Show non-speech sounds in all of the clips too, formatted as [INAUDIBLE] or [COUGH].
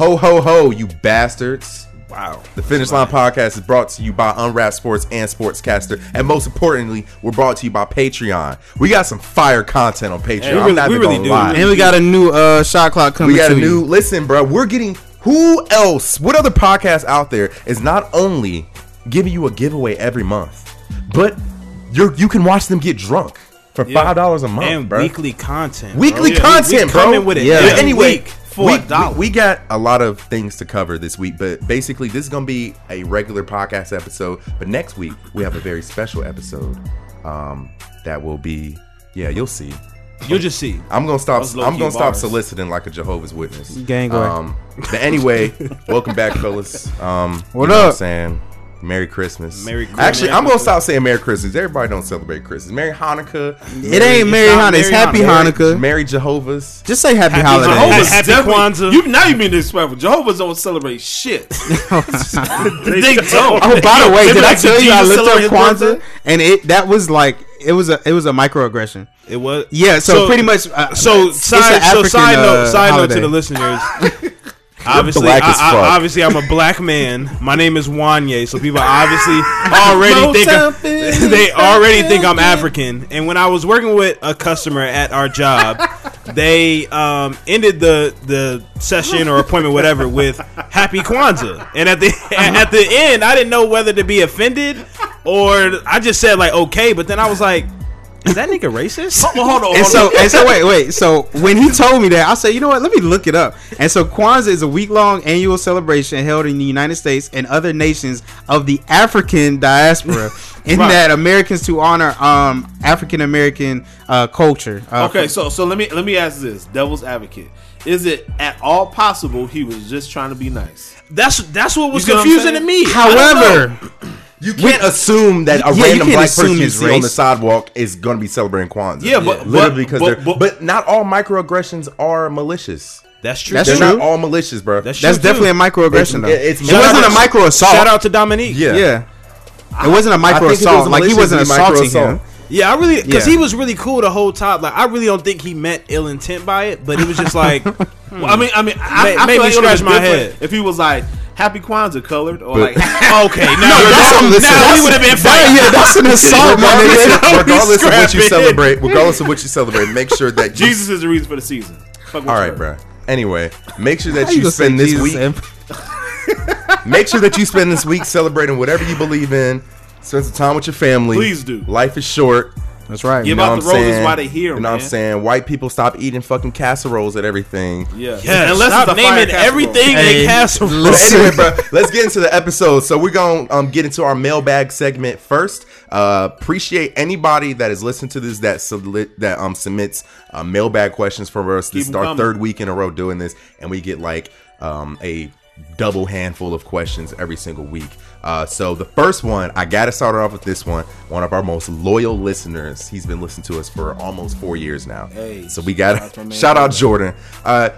Ho ho ho, you bastards. Wow. The Finish Line Podcast is brought to you by Unwrap Sports and Sportscaster. And most importantly, we're brought to you by Patreon. We got some fire content on Patreon. Yeah, we I'm really- not we really gonna do. lie. And we got a new uh, shot clock coming. We got a new You. listen, bro. We're getting who else? What other podcast out there is not only giving you a giveaway every month, but you're you can watch them get drunk for five dollars a month, and bro. weekly content. Weekly bro. Yeah, content, we, we bro. coming with it. Yeah. every anyway, week for we, a dollar. we, we got a lot of things to cover this week, but basically, this is gonna be a regular podcast episode. But next week, we have a very special episode um, that will be, yeah, you'll see. You'll just see. I'm gonna stop. I'm gonna stop bars. soliciting like a Jehovah's Witness. Gang. Um, but anyway, [LAUGHS] welcome back, fellas. Um, What you know up? I'm saying Merry Christmas. Merry Christmas. Actually, I'm gonna stop saying Merry Christmas. Everybody don't celebrate Christmas. Merry Hanukkah. It ain't Merry Hanukkah. It's Happy Hanukkah. Hanukkah. Merry Jehovah's. Just say Happy, Happy Holidays. Jehovah's. Jehovah's Happy definitely- Kwanzaa. You now you mean disrespectful. Jehovah's don't celebrate shit. [LAUGHS] they don't. Oh, by the way, did I tell you I Jesus looked celebrate up his Kwanzaa and it that was like it was a it was a microaggression. It was. Yeah, so, pretty much. Uh, So it's- side, it's an so side note, uh, side note to the listeners. [LAUGHS] obviously, I, I- obviously, I'm a black man. My name is Wanye, so people obviously [LAUGHS] already [LAUGHS] think I'm, they already think I'm African. And when I was working with a customer at our job, [LAUGHS] they um, ended the the session or appointment, whatever, with Happy Kwanzaa. And at the at the end, I didn't know whether to be offended or I just said like okay, but then I was like. Is that nigga racist? Well, hold on. And so, on. and so, wait, wait. So when he told me that, I said, you know what? Let me look it up. And so, Kwanzaa is a week-long annual celebration held in the United States and other nations of the African diaspora. [LAUGHS] In Right. that Americans to honor um, African American uh, culture. Uh, Okay, so so let me let me ask this, devil's advocate. Is it at all possible he was just trying to be nice? That's that's what was You see what I'm confusing to saying? me. However, [CLEARS THROAT] You can't assume that a Yeah, random can't black person you his see on the sidewalk is going to be celebrating Kwanzaa. Yeah, but- literally but- because but- they're. But, but- not all microaggressions are malicious. that's true. That's They're true. not all malicious, bro. That's that's definitely too. a microaggression. It's- though. it's- it wasn't a shout micro assault. Shout out to Dominique. yeah, Yeah, it wasn't a micro think if it was assault. Like he wasn't it'd micro assaulting him. assault. Yeah, I really because Yeah. he was really cool the whole time. Like I really don't think he meant ill intent by it, but it was just like [LAUGHS] Well, I mean, I mean, I, Ma- I made feel me like scratch my head. if he was like Happy Kwanzaa colored or But- like [LAUGHS] okay, now, that's now, a- listen, now that's- we would have been that- yeah, that's an [LAUGHS] assault, my nigga. regardless, regardless of what you celebrate, regardless of what you [LAUGHS] celebrate, make sure that you, Jesus is the reason for the season. Fuck what All you right, heard. bro. Anyway, make sure that How you gonna spend this Jesus week. Make sure that you spend this week celebrating whatever you believe in. Spend some time with your family. Please do. Life is short. That's right. Give You know out what the I'm roses saying? while they here, You know what I'm saying? White people stop eating fucking casseroles at everything. Yeah, Yeah, unless stop it's a fire naming casserole. everything Hey, a casserole. But listen. anyway, bro, [LAUGHS] let's get into the episode. So we're gonna um, get into our mailbag segment first. Uh, appreciate anybody that is listening to this that subli- that um submits uh, mailbag questions for us. This is our coming. third week in a row doing this, and we get like um a double handful of questions every single week. Uh, so the first one, I gotta start off with this one. One of our most loyal listeners. He's been listening to us for almost four years now. Hey, so we got out to shout out Jordan. Jordan. Uh,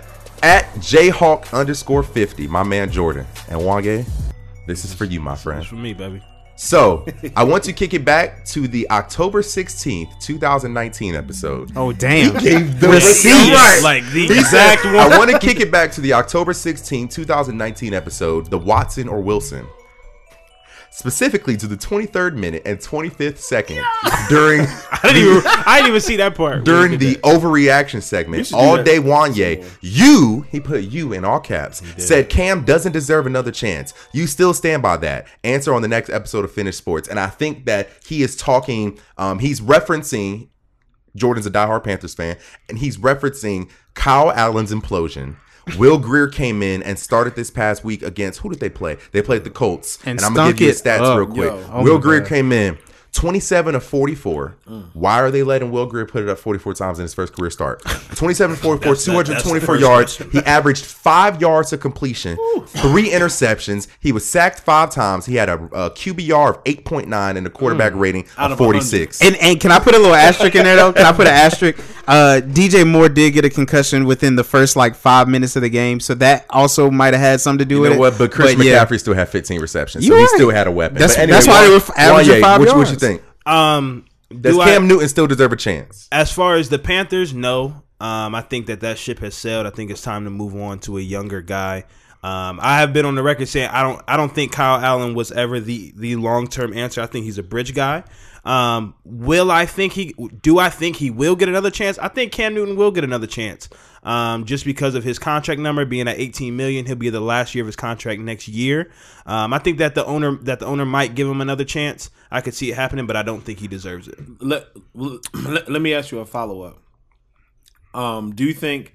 at Jhawk underscore fifty, my man Jordan and Wanye. This is for you, my friend. This for me, baby. So I want to kick it back to the October sixteenth, two thousand nineteen episode. Oh damn! Gave the Receipts. receipt. Like the He said, exact one. I want to kick it back to the October 16, 2019 episode, the Watson or Wilson. Specifically to the 23rd minute and 25th second [LAUGHS] during [LAUGHS] I didn't even I didn't even see that part. during the overreaction segment, all that. day Wanye, you, he put you in all caps, said Cam doesn't deserve another chance. You still stand by that. Answer on the next episode of Finish Sports. And I think that he is talking, um, he's referencing, Jordan's a diehard Panthers fan, and he's referencing Kyle Allen's implosion. Will Grier came in and started this past week against who did they play? They played the Colts. And I'm gonna stunk give you the stats up. real quick. Yo. Oh Will Grier God. came in 27 of 44. Why are they letting Will Grier put it up 44 times in his first career start? 27 44, That's- that- that's the 224 yards. question. He averaged five yards to completion, three interceptions. He was sacked five times. He had a, a QBR of 8.9 and a quarterback rating Out of of 46. And and can I put a little asterisk in there though? Can I put an asterisk? Uh, DJ Moore did get a concussion within the first like five minutes of the game, so that also might have had something to do You with know it. what? But Chris yeah. McCaffrey still had 15 receptions, You so he right. still had a weapon. That's- But that's why they were Wanye, averaging five what, What you yards. think? Um, Does do I- Cam Newton still deserve a chance? as far as the Panthers, no. Um, I think that that ship has sailed. I think it's time to move on to a younger guy. Um, I have been on the record saying I don't I don't think Kyle Allen was ever the the long term answer. I think he's a bridge guy. Um, will I think he do I think he will get another chance? I think Cam Newton will get another chance. Um, just because of his contract number being at 18 million, he'll be the last year of his contract next year. Um, I think that the owner that the owner might give him another chance. I could see it happening, but I don't think he deserves it. let, let, let me ask you a follow up. Um, do you think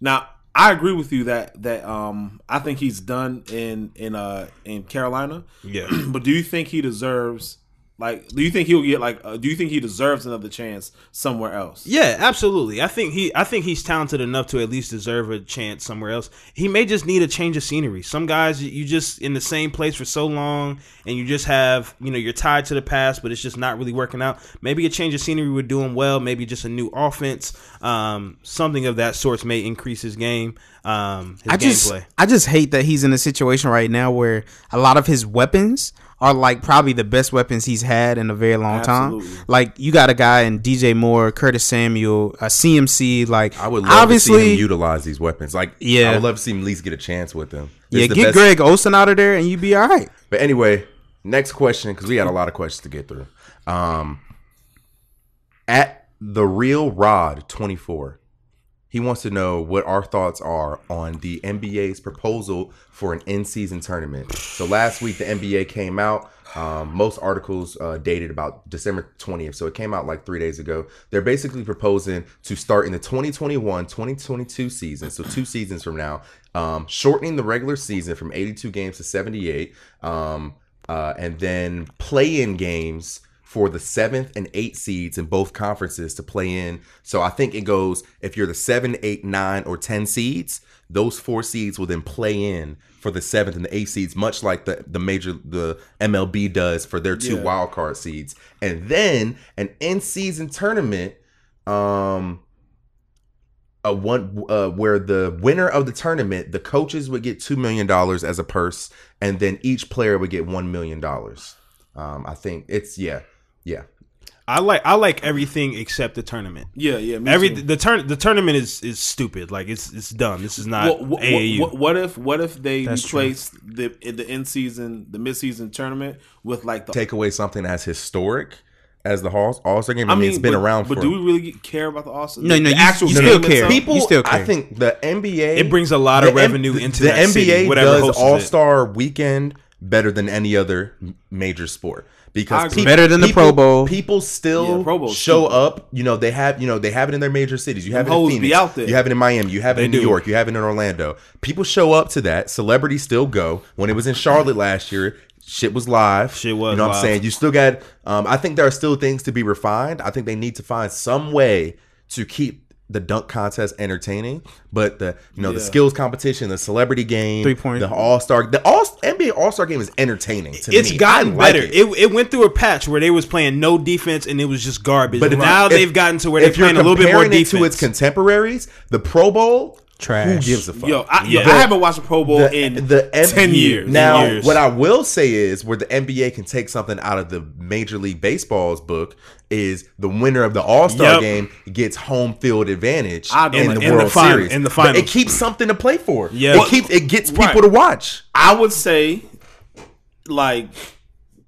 now? I agree with you that that um, I think he's done in in uh in Carolina. Yeah. [CLEARS THROAT] but do you think he deserves like? Do you think he'll get like? Uh, do you think he deserves another chance somewhere else? Yeah, absolutely. I think he I think he's talented enough to at least deserve a chance somewhere else. He may just need a change of scenery. Some guys you just in the same place for so long and you just have, you know, you're tied to the past, but it's just not really working out. Maybe a change of scenery would do him well, maybe just a new offense. Um, something of that sort may increase his game. Um, his I just gameplay. I just hate that he's in a situation right now where a lot of his weapons are like probably the best weapons he's had in a very long Absolutely. time. Like you got a guy in DJ Moore, Curtis Samuel, a CMC. Like I would love obviously, to see him utilize these weapons. Like, Yeah. I would love to see him at least get a chance with them. yeah, the get best- Greg Olsen out of there and you'd be all right. But anyway, next question because we got a lot of questions to get through. Um, at the real Rod twenty four, he wants to know what our thoughts are on the NBA's proposal for an in season tournament. So last week the NBA came out. Um, most articles uh, dated about December 20th, so it came out like three days ago. They're basically proposing to start in the 2021 2022 season, so two seasons from now, um, shortening the regular season from 82 games to 78, um, uh, and then play in games for the seventh and eighth seeds in both conferences to play in. So I think it goes if you're the seven, eight, nine, or ten seeds, those four seeds will then play in for the seventh and the eighth seeds, much like the the major the MLB does for their two Yeah. wild card seeds, and then an in season tournament. Um, a one uh, where the winner of the tournament, the coaches would get two million dollars as a purse, and then each player would get one million dollars. Um, I think it's yeah, yeah. I like I like everything except the tournament. Yeah, yeah. me Every too. the turn the tournament is is stupid. Like it's it's dumb. This is not What, what, AAU. what, what if what if they That's true. replace the the in season the mid season tournament with like the Take away something as historic as the All Star game. I, I mean, mean, it's been but, around But for do we really care about the All Star? No, no, the you- actual you game still itself? care. people. You still I think the NBA It brings a lot of the M- revenue into the that NBA city, whatever does. All Star Weekend better than any other major sport I because agree. peop- Better than the people- Pro Bowl. People still Yeah, Pro Bowl's show stupid. up. You know they have you know they have it in their major cities. You have it in hoes be Phoenix. out there. You have it in Miami. You have it They in New do. York. You have it in Orlando. People show up to that. Celebrities still go. When it was in Charlotte last year, shit was live. Shit was You know what I'm saying? You still got. Um, I think there are still things to be refined. I think they need to find some way to keep the dunk contest entertaining, but the you know the skills competition, the celebrity game, Three-point. the All Star, the All NBA All Star game is entertaining. To It's me. gotten like better. it. It. It, went through a patch where they was playing no defense and it was just garbage. But now they've gotten to where they're playing a little bit more comparing it defense. to its contemporaries, the Pro Bowl, who Trash. gives a fuck? Yo, I, yeah, The- I haven't watched a Pro Bowl the, in the M- 10 years. Now, years. what I will say is where the NBA can take something out of the Major League Baseball's book is the winner of the All Star Yep. game gets home field advantage I don't in like the that. In the World Series. in the But it keeps something to play for. Yeah. it keeps it gets people Right. to watch. I would say, like,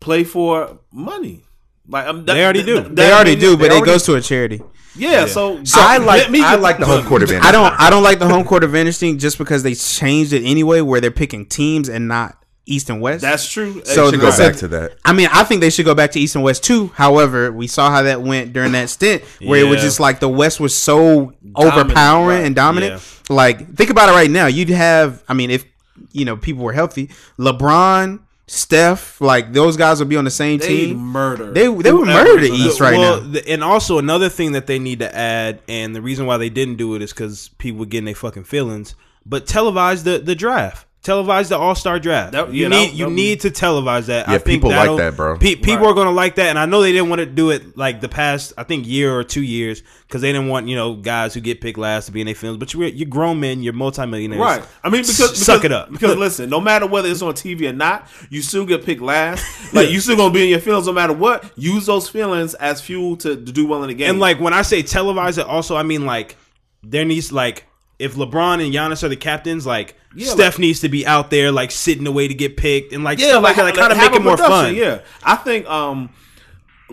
play for money. Like um, that- They already do. that- They that- already do, but they it goes to a charity. Yeah, so, I like me I like the home court advantage. I don't I don't like the home court advantage thing just because they changed it anyway where they're picking teams and not East and West. That's true. So should go listen, back to that. I mean, I think they should go back to East and West too. However, we saw how that went during that stint where it was just like the West was so overpowering right. and dominant. Like, think about it right now. You'd have, I mean, if you know people were healthy, LeBron, Steph, like those guys would be on the same they team. murder. They they would murder the East right well, now. the- and also another thing that they need to add, and the reason why they didn't do it is because people were getting their fucking feelings. But televise the the draft. Televise the All Star draft. That- you yeah, need that- you that- need to televise that. Yeah, I think people like that'll- that, bro. pe- people Right. are gonna like that, and I know they didn't want to do it like the past, I think year or two years, because they didn't want you know guys who get picked last to be in their films. But you're you're grown men, you're multimillionaires, Right. I mean, because, because suck it up. Because [LAUGHS] listen, no matter whether it's on TV or not, you still get picked last. [LAUGHS] Like you still gonna be in your feelings no matter what. Use those feelings as fuel to, to do well in the game. And like when I say televise it, also I mean like there needs like if LeBron and Giannis are the captains, like Yeah, Steph like- needs to be out there, like sitting away to get picked, and like yeah, stuff like, that, like kind of make it more fun. Yeah, I think um,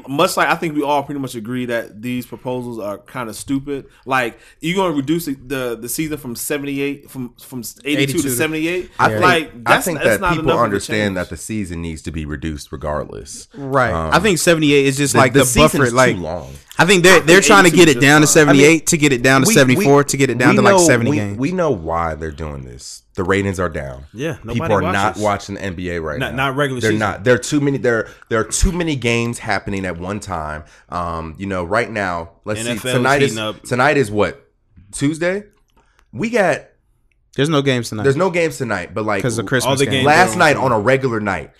much like I think we all pretty much agree that these proposals are kind of stupid. Like you're going to reduce the, the the season from seventy eight from from eighty two 82 to to- seventy eight. I think, like I that's, think that's that not people enough understand that the season needs to be reduced regardless. Right. Um, I think 78 is just the- like the the, season's buffer. too Like long. I think they're they're think trying to get it just down to fine. 78 to get it down to We- 74 we- to get it down we to like know- 70 we, games. We know why they're doing this. The ratings are down. Yeah, nobody people are not watching the NBA right Not- now. not regular They're season. not. There are too many. There there are too many games happening at one time. Um, you know, right now. Let's NFL see. Tonight is up. tonight is what Tuesday. We got. There's no games tonight There's no games tonight, but like because of Christmas. all the game. games- last night on on a regular night,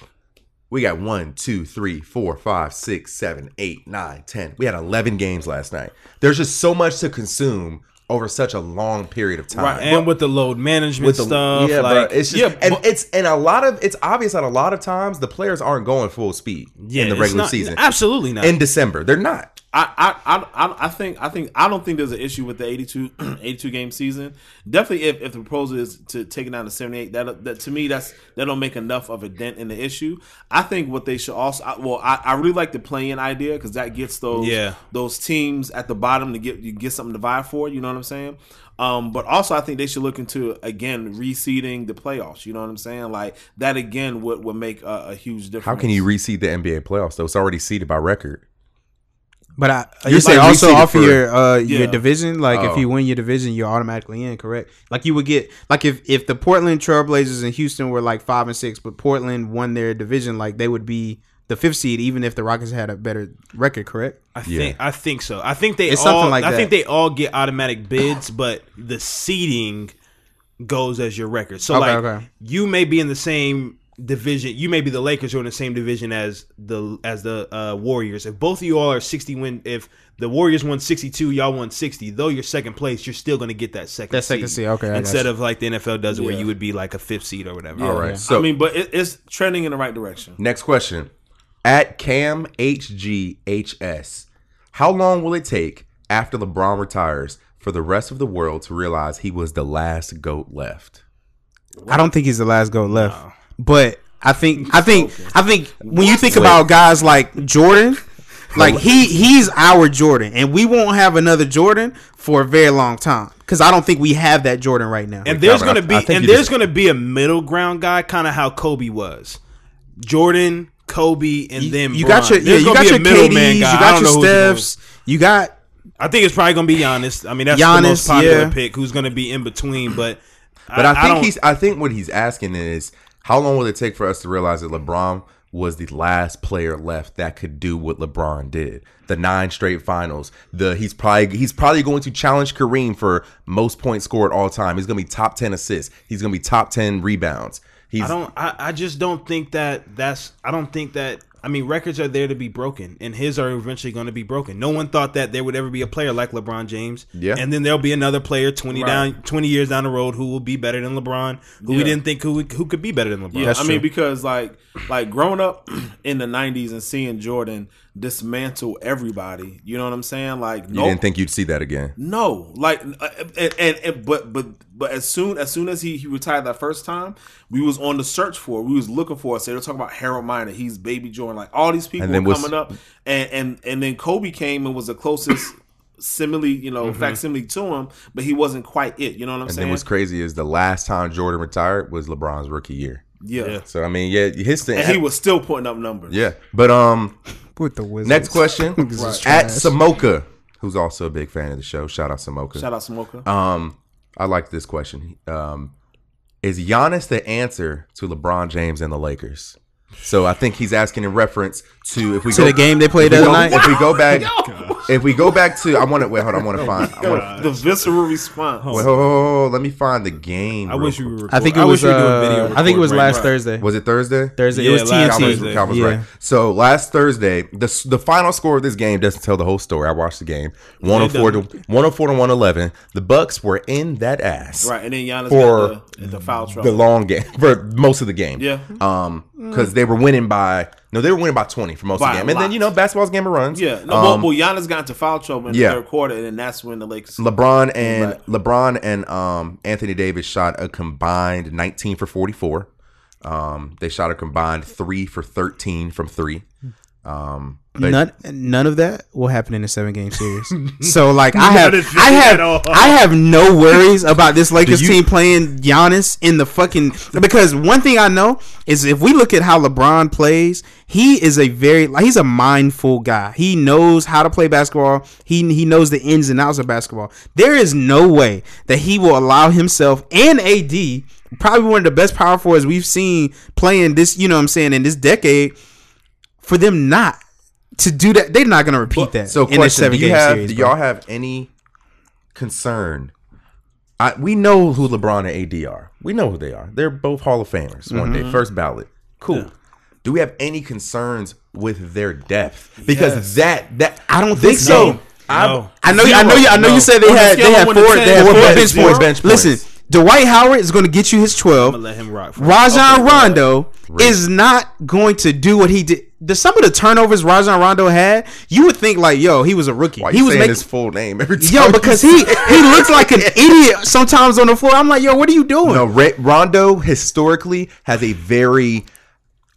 we got one, two, three, four, five, six, seven, eight, nine, ten. We had eleven games last night. There's just so much to consume over such a long period of time. Right, and with the load management with the stuff, yeah, like bro, it's just yeah, and but- it's and a lot of it's obvious that a lot of times the players aren't going full speed yeah, in the regular not- season Absolutely not. in December. They're not. I, I, I, I- think I think I don't think there's an issue with the 82, [CLEARS THROAT] 82 game season. Definitely, if, if the proposal is to take it down to seventy eight, that that to me that's that don't make enough of a dent in the issue. I think what they should also I- well, I, I really like the play in idea because that gets those Yeah. those teams at the bottom to get you get something to vie for. You know what I'm saying? Um, but also, I think they should look into again reseeding the playoffs. You know what I'm saying? Like that again would would make a, a huge difference. How can you reseed the NBA playoffs though? It's already seeded by record. But I, You're you say like also reseeded off for- of your uh, Yeah. your division. Like Oh. if you win your division, you're automatically in. Correct. Like you would get like if if the Portland Trailblazers and Houston were like five and six, but Portland won their division, like they would be the fifth seed, even if the Rockets had a better record. Correct. I Yeah. think I think so. I think they It's all something like I think they all get automatic bids, but the seeding goes as your record. So Okay, like okay. you may be in the same division. You may be the Lakers are in the same division as the as the uh, Warriors. If both of you all are sixty win, if the Warriors won sixty two, y'all won sixty. Though you're second place, you're still going to get that second That second seed, okay, Instead of like the NFL does it, where Yeah. you would be like a fifth seed or whatever. All right. yeah. So I mean, but it, it's trending in the right direction. next question. At Cam HGHS, how long will it take after LeBron retires for the rest of the world to realize he was the last goat left? I don't think he's the last goat left, but I think I think I think when you think about guys like Jordan, like he he's our Jordan, and we won't have another Jordan for a very long time because I don't think we have that Jordan right now. And there's going to be and there's going to be a middle ground guy, kind of how Kobe was. Jordan, Kobe, and you, then you got your yeah, you got your middleman KDs, guy. you I got your know who's gonna- Stephs, you got I think it's probably going to be Giannis. I mean, that's the most popular yeah. pick. Who's going to be in between? But But I, think don't- he's. I think what he's asking is, how long will it take for us to realize that LeBron was the last player left that could do what LeBron did? The nine straight finals. The he's probably he's probably going to challenge Kareem for most points scored all time. He's going to be top ten assists. He's going to be top ten rebounds. He's I don't. I, I just don't think that that's. I don't think that. I mean, records are there to be broken, and his are eventually going to be broken. No one thought that there would ever be a player like LeBron James. Yeah. and then there'll be another player twenty Right. down, twenty years down the road who will be better than LeBron, who we didn't think who who could be better than LeBron. Yeah, I mean because like like growing up [CLEARS THROAT] in the '90s and seeing Jordan dismantle everybody, you know what I'm saying? Like you no, didn't think you'd see that again. no, like uh, and, and, and but but but as soon as soon as he, he retired that first time, we was on the search for, it. we was looking for. it. So they're talking about Harold Miner, he's Baby Jordan, like all these people were was- coming up, and and and then Kobe came and was the closest. Simile, you know, facsimile to him, but he wasn't quite it. You know what I'm Mm-hmm. And saying? then what's crazy is the last time Jordan retired was LeBron's rookie year. yeah. Yeah. So I mean, yeah, his thing. and he was still putting up numbers. yeah, but um, with the Wizards. next question [LAUGHS] Niggas is at. Samoka, who's also a big fan of the show. Shout out Samoka. Shout out Samoka. Um, I like this question. Um, is Giannis the answer to LeBron James and the Lakers? So I think he's asking in reference to if we To go the game they played if we the go, other night? If we go [LAUGHS] back, [LAUGHS] if we go back to, I want to wait. Hold on, I want to find. I wanna, the visceral response. wait, hold, hold, hold, let me find the game. I wish we quick. were. Record. I think it I was. wish we were doing Uh, video I think it was recording last right Thursday. Was it Thursday? Thursday. Yeah, it was last TNT. Thursday. Calvin's yeah. right. So last Thursday, the the final score of this game doesn't tell the whole story. I watched the game. 104 to 104 to 111. The Bucks were in that ass. Right, and then Giannis For got the, the foul trouble. The long game [LAUGHS] for most of the game. yeah, Um, because they were winning by no, they were winning by twenty for most of the game, and then you know basketball's game of runs. Yeah, no, Um, well, well, Giannis got into foul trouble in the third quarter, and then that's when the Lakers. LeBron and. LeBron and um, Anthony Davis shot a combined 19 for 44. Um, they shot a combined three for 13 from three. Um, but none none of that will happen in a seven game series. [LAUGHS] so like I have I have. I have no worries about this [LAUGHS] Lakers you- team playing Giannis in the fucking because one thing I know is if we look at how LeBron plays, he is a very he's a mindful guy. He knows how to play basketball. He he knows the ins and outs of basketball. There is no way that he will allow himself and AD probably one of the best power forwards we've seen playing this, you know what I'm saying, in this decade for them not to do that, they're not going to repeat that. so, in a question: seven Do you have series, do y'all have any concern? I, we know who LeBron and AD are. We know who they are. They're both Hall of Famers. One Mm-hmm. day, first ballot. Cool. Do we have any concerns with their depth? Because that that I don't this think so. game, I- No. I know, you, I know, you, I know. No. You said they On had scale they had four, they had four four bench bench points. points. Bench Listen, points. Dwight Howard is going to get you his twelve. I'm let him rock. For Rajon Rondo is not going to do what he did. The some of the turnovers Rajon Rondo had, you would think like, yo, he was a rookie. Why he you was saying making his full name every time? yo because he he [LAUGHS] looks like an idiot sometimes on the floor. I'm like, yo, what are you doing? No, Ra- Rondo historically has a very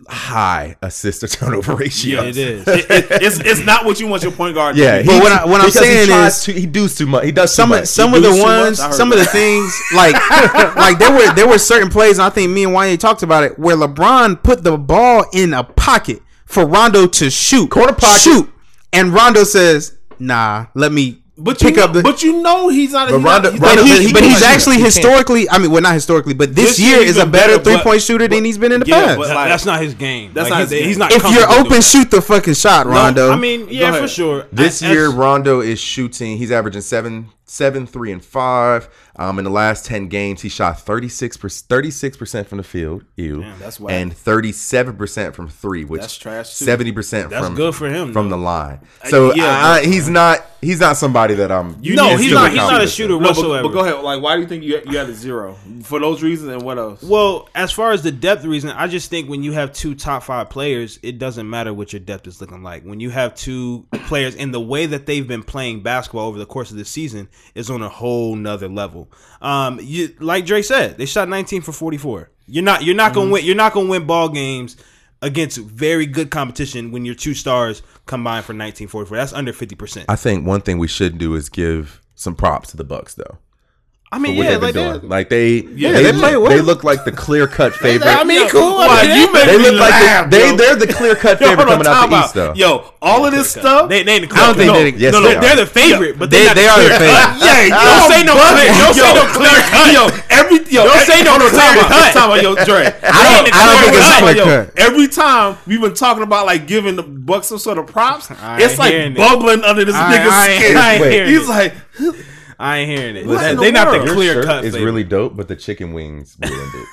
high assist to turnover [LAUGHS] ratio. Yeah, it is. It- it- it's it's not what you want your point guard. Yeah, to be. But what I- what I'm saying he is- to, he does too much. He does some of much. some He of the does much. ones, I heard some of the things, like [LAUGHS] like there were there were certain plays, and I think me and Wanye talked about it, where LeBron put the ball in a pocket for Rondo to shoot, Corner pocket. shoot, and Rondo says, "Nah, let me." But pick you up the. but you know he's not. But he's Rondo- not, he's but, not- he, he but can he's actually He historically, I mean, well, not historically, but this, This year year is a better better, three point shooter than he's been in the Yeah, past. but like- that's not his game. That's Like, not his game. He's not. if you're open, shoot the fucking shot, Rondo. that. I mean, yeah, for sure. This I- year, Rondo is shooting. He's averaging seven, seven, three, and five. Um, in the last ten games, he shot 36 percent from the field. Ew, that's whack. and thirty seven percent from three, which That's trash, too. Seventy percent That's from good for him, from though. the line. So yeah, I, I- he's not he's not somebody that I'm. You no, he's not. He's not a shooter No, whatsoever. but go ahead. Like, why do you think you you had a zero for those reasons and what else? Well, as far as the depth reason, I just think when you have two top five players, it doesn't matter what your depth is looking like. When you have two players in the way that they've been playing basketball over the course of the season is on a whole nother level. Um, you like Dre said, they shot 19 for 44. You're not you're not gonna win. You're not gonna win ball games against very good competition when your two stars combine for 1944. That's under 50 percent. I think one thing we should do is give some props to the Bucks though. I mean, what yeah, they've like doing. they're- Like they, Yeah, they, they play well. they look like the clear cut favorite. I mean, cool. I Why, mean, you make they me look like laugh, the, they yo. they're the clear cut [LAUGHS] favorite hold coming out the out. East though. Yo, all of this stuff. They, they ain't the I don't think no, they- Yes, no, they no, are. they're the favorite, but They, they're not they the are the cut. favorite. yeah, Don't say no clear. Don't say no clear cut. Yo, every yo, Don't say no hold clear time out, cut. Time out, yo, Dre. I don't, I don't think it's a Time out, clear yo. cut. Every time we've been talking about like giving the Bucks some sort of props, it's like bubbling under this I- nigga's skin. I ain't Wait. hearing He's like, I ain't hearing it. What They- in the not world? the clear cut. It's really dope, but the chicken wings ruined it.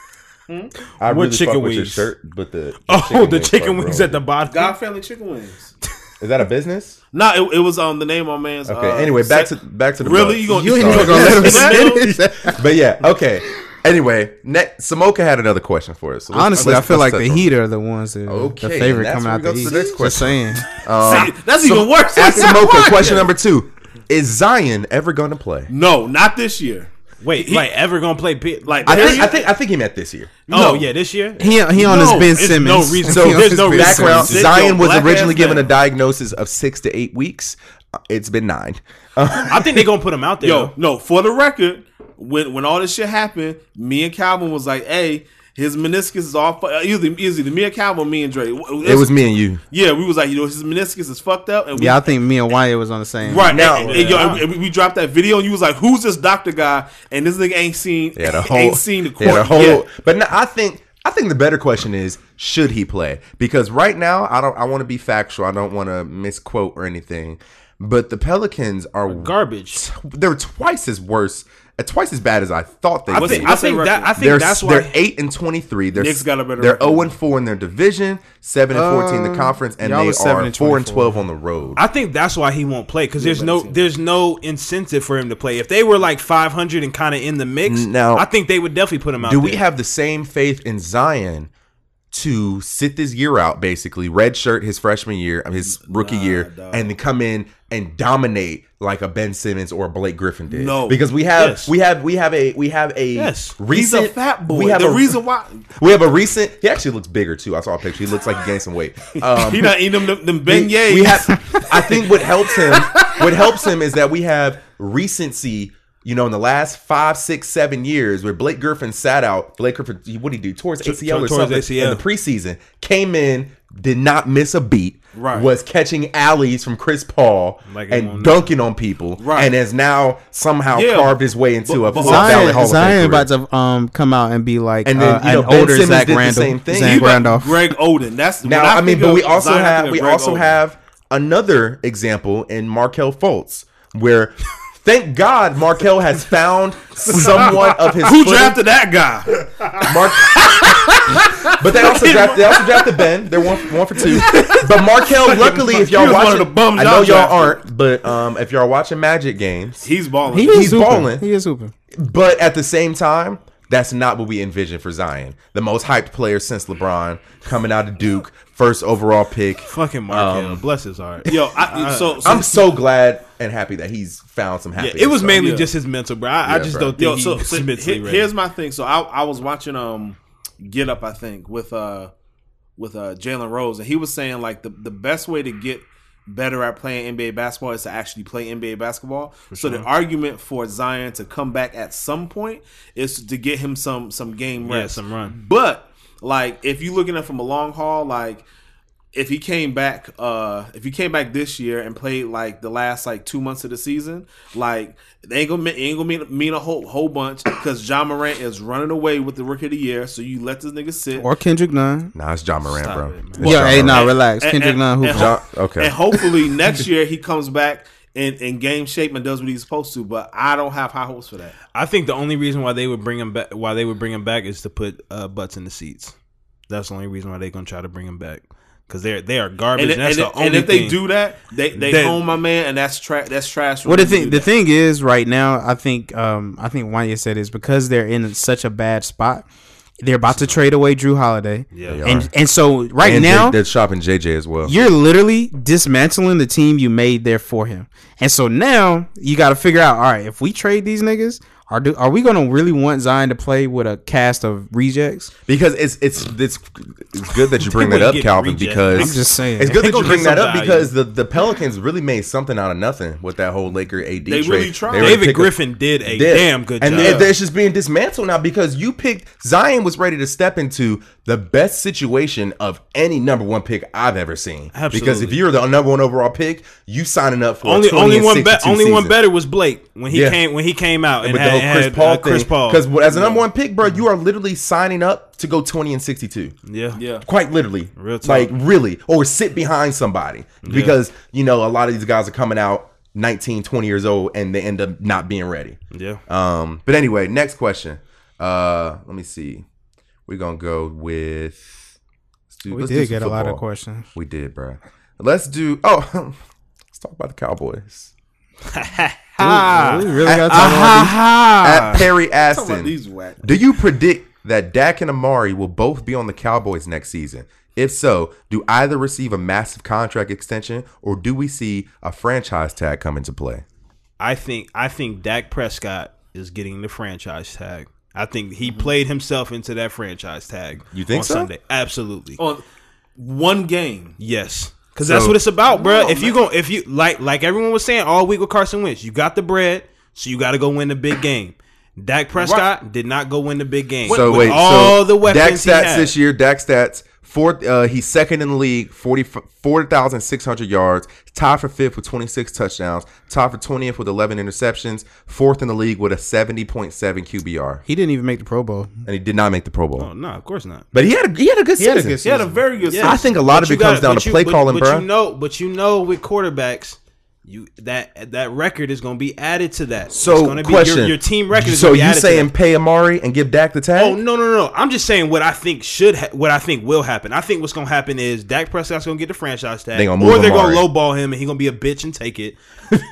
I What really chicken fuck with your shirt, but the, the Oh, the wings chicken part wings ruined at the it. bottom. God Family Chicken Wings. Is that a business? No, it, it was um the name of my man's. Okay. uh, anyway, back to set- back to the really Bucks. you gonna You ain't even gonna let him In [LAUGHS] middle? finish. but yeah, okay. Anyway, ne- Samoka had another question for us. So Honestly, I feel like the Heat are the ones that are Okay, the favorite coming out where the we East. go to the next Just saying. Um, [LAUGHS] See, that's even worse. Ask [LAUGHS] Samoka question number two: Is Zion ever going to play? No, not this year. Wait, like ever gonna play? Like I think. I think I think he meant this year. oh no. yeah, this year. He he on No, his Ben Simmons. no reason. So There's no reason. background: Sit Zion was originally ass given a diagnosis of six to eight weeks. Uh, It's been nine. [LAUGHS] I think they're gonna put him out there. Yo, though. no, for the record, when when all this shit happened, me and Calvin was like, "Hey, his meniscus is off." Uh, either either me and Calvin, me and Dre. it was me and you. Yeah, we was like, you know, his meniscus is fucked up, and we, Yeah, I think me and Wyatt was on the same. right Now- now. And, and, yo, and we- we dropped that video, and you was like, "Who's this doctor guy?" And this nigga ain't seen, Yeah, the whole, ain't seen the yeah, court the whole. yet. But no, I think I think the better question is should he play? Because right now I don't. I want to be factual. I don't want to misquote or anything. But the Pelicans are Garbage. [LAUGHS] They're twice as worse, twice as bad as I thought they I would think, be. I what's think that. I think They're, that's why they're eight and twenty three. They're Knicks got a better They're record. zero and four in their division, seven and fourteen in the Uh, conference, and they was 7 are and four and twelve on the road. I think that's why he won't play because there's no there's no incentive for him to play. If they were like 500 and kind of in the mix, Now- I think they would definitely put him out. Do we there. have the same faith in Zion to sit this year out, basically red shirt his freshman year, his rookie year, dog. and then come in and dominate like a Ben Simmons or a Blake Griffin did. No. because we have Yes. we have we have a we have a Yes. He's recent a fat boy. We have the a, reason why we have a recent. He actually looks bigger too. I saw a picture. He looks like he gained some weight. [LAUGHS] Um, he not eating them them, them we- beignets. We have. I think what helps him, [LAUGHS] what helps him is that we have recency. You know, in the last five, six, seven years, where Blake Griffin sat out, Blake Griffin, what did he do? Towards ACL or towards something ACL. in the preseason. Came in, did not miss a beat. Right. Was catching alleys from Chris Paul Like it won't and dunking on people. Right. And has now somehow Yeah. carved his way into a But- but full Zion, Hall of Zion career. about to um come out and be like And then, uh, you know, an Ben older Simmons Zach did the same thing. Zach Randolph. Greg Oden. That's Now, when I, mean, but we also Zion, have we Greg also Oden. have another example in Markelle Fultz, where thank God Markelle has found somewhat of his [LAUGHS] who footing. drafted that guy. Mark. [LAUGHS] but they also drafted they also drafted Ben. They're one one for two. [LAUGHS] But Markelle, luckily, if y'all He one watching, of the bums I know y'all y'all drafted. aren't, but um, if y'all watching Magic games, He's balling. He is He's hooping. balling. He is hooping. but at the same time. That's not what we envisioned for Zion. The most hyped player since LeBron coming out of Duke, first overall pick. Fucking Markelle, bless his heart. Yo, I, [LAUGHS] so, so I'm so glad and happy that he's found some Yeah, happiness. it was So- mainly Yeah. just his mental, bro. I, I just bro. don't think Yo, he- so, so mentally he- ready. here's my thing. So I, I was watching um Get Up, I think, with uh with uh Jalen Rose, and he was saying like the, the best way to get better at playing NBA basketball is to actually play NBA basketball. so the argument for Zion to come back at some point is to get him some some game Yeah, some run. But like if you're looking at it from a long haul, like if he came back, uh, if he came back this year and played like the last like two months of the season, like they ain't gonna mean, ain't gonna mean, mean a whole whole bunch because Ja Morant is running away with the rookie of the year. So you let this nigga sit. Or Kendrick Nunn. Nah, it's Ja Morant, Stop bro. it, man. Yeah, John hey, nah, relax. And- Kendrick and- Nunn and hooping. John- okay. And hopefully [LAUGHS] next year he comes back in, in game shape and does what he's supposed to. But I don't have high hopes for that. I think the only reason why they would bring him back, why they would bring him back, is to put uh, butts in the seats. That's the only reason why they're gonna try to bring him back because they're they are garbage. And, And, and, that's the and only if they do that, they they That- home my man, and that's trash. That's trash. for Well, the thing, the that. thing is, right now, I think, um, I think Wanye said is because they're in such a bad spot. They're about to trade away Jrue Holiday, Yeah. They and are. and so right And now J- they're shopping JJ as well. you're literally dismantling the team you made there for him. And so now you got to figure out, all right, if we trade these niggas, are do, are we going to really want Zion to play with a cast of rejects? because it's it's it's it's good that you [LAUGHS] bring that up, Calvin. rejected. Because I'm just saying. it's good that you gonna bring that up value. because the the Pelicans really made something out of nothing with that whole Laker AD They trade. really tried. were to David pick a- Griffin did a did. damn good job. and job. it- it's just being dismantled now because you picked Zion was ready to step into the best situation of any number one pick I've ever seen. Absolutely. Because if you're the number one overall pick, you signing up for only 20 only one be- 62 only one better was Blake when he Yeah. came when he came out and With had, the whole Chris had, Paul uh, thing, Chris Paul because as a number one pick, bro, you are literally signing up to go twenty and sixty-two. yeah Yeah. Quite literally, Real talk. like really, or sit behind somebody because you know a lot of these guys are coming out 19, 20 years old and they end up not being ready. yeah Um, but anyway, next question. Uh, let me see. We're gonna go with. Do, We did do some get a lot of questions. We did, bro. Let's do. Oh, [LAUGHS] let's talk about the Cowboys. [LAUGHS] we really got to talk about these. At Perry Talking Aston, these whack. do you predict that Dak and Amari will both be on the Cowboys next season? If so, do either receive a massive contract extension or do we see a franchise tag come into play? I think I think Dak Prescott is getting the franchise tag. I think he mm-hmm. played himself into that franchise tag. You think on so? Sunday, absolutely. on one game. Yes, because So- that's what it's about, bro. No, if you man. go, if you like, like everyone was saying all week with Carson Wentz, you got the bread, so you got to go win the big game. Dak Prescott did not go win the big game. So With wait, all so the weapons Dak he stats had. this year. Dak stats. Fourth, uh, he's second in the league, 40 4,600 yards, tied for fifth with 26 touchdowns, tied for 20th with 11 interceptions, fourth in the league with a 70.7 QBR. He didn't even make the Pro Bowl. And he did not make the Pro Bowl. Oh, no, of course not. But he had a, he had a good He had a season. He had a very good Yeah. season. I think a lot But of you it comes gotta- down to you- play but- calling, but bro. you know, but you know, with quarterbacks, you that that record is going to be added to that. so, it's gonna question: be your, your team record. Is So you added saying pay Amari and give Dak the tag? Oh no no no! I'm just saying what I think should ha- what I think will happen. I think what's gonna happen is Dak Prescott's gonna get the franchise tag, They gonna or they're gonna lowball him and he's gonna be a bitch and take it.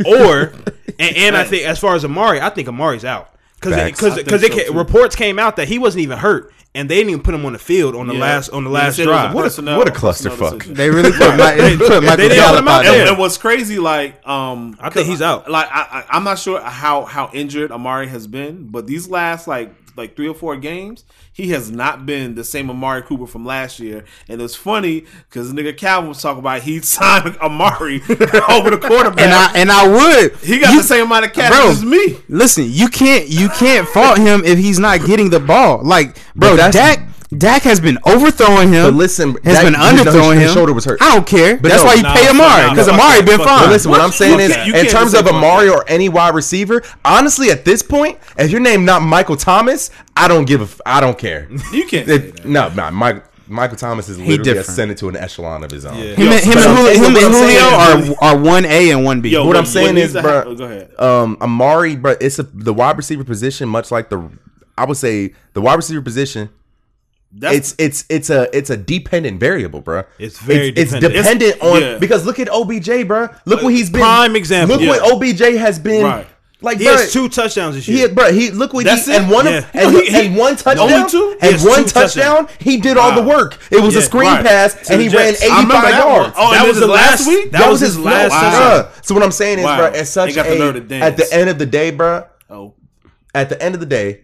or [LAUGHS] and, and I think as far as Amari, I think Amari's out because because I because so, reports came out that he wasn't even hurt, and they didn't even put him on the field on the Yeah. last on the last said it was a drive. what a clusterfuck. They really put, my, [LAUGHS] they put Michael They Gallup him out out there. there. And, and what's crazy, like, um, I think he's out. Like, I, I, I'm not sure how how injured Amari has been, but these last like like three or four games, he has not been the same Amari Cooper from last year. And it's funny because nigga Calvin was talking about he [LAUGHS] signed Amari [LAUGHS] over the quarterback. And I and I would. he got You- the same amount of cash Bro. as me. Listen, you can't you can't fault him if he's not getting the ball. Like, bro, But that's- Dak Dak has been overthrowing him. But listen, has Dak- been underthrowing his him. shoulder was hurt. I don't care. But That's no, why you nah, pay fuck Amari nah, because fuck Amari that, been fine. But listen, what, What? I'm saying is, in terms of Amari or any wide receiver, honestly, at this point, if your name not Michael Thomas, I don't give a. I don't care. You can't say no, no, Mike, Michael Thomas is literally different. ascended to an echelon of his own. Yeah. Him, and, him, But and I'm Julio, him and Julio are are one A and one B. Yo, What what- I'm saying what is, needs to bro, happen- um, Amari, bro, it's a, the wide receiver position, much like the, I would say the wide receiver position. That's, It's it's it's a it's a dependent variable, bro. It's very it's, dependent. It's dependent on yeah. because look at OBJ, bro. Look what he's been. Prime example. Look Yeah. what OBJ has been. Right. Like, He bro, has two touchdowns this He, year. bro, he look what That's he it? and one Yeah. of, and, No, he- and one touchdown only two? and one touchdown. He did all the work. It was a screen Right. pass, To and he ran eighty five I eighty remember five that one. yards. Oh, That was the last- week. that was his last Wow. Uh, so what I'm saying is, Wow. bro, at such a at the end of the day, bro, Oh, at the end of the day,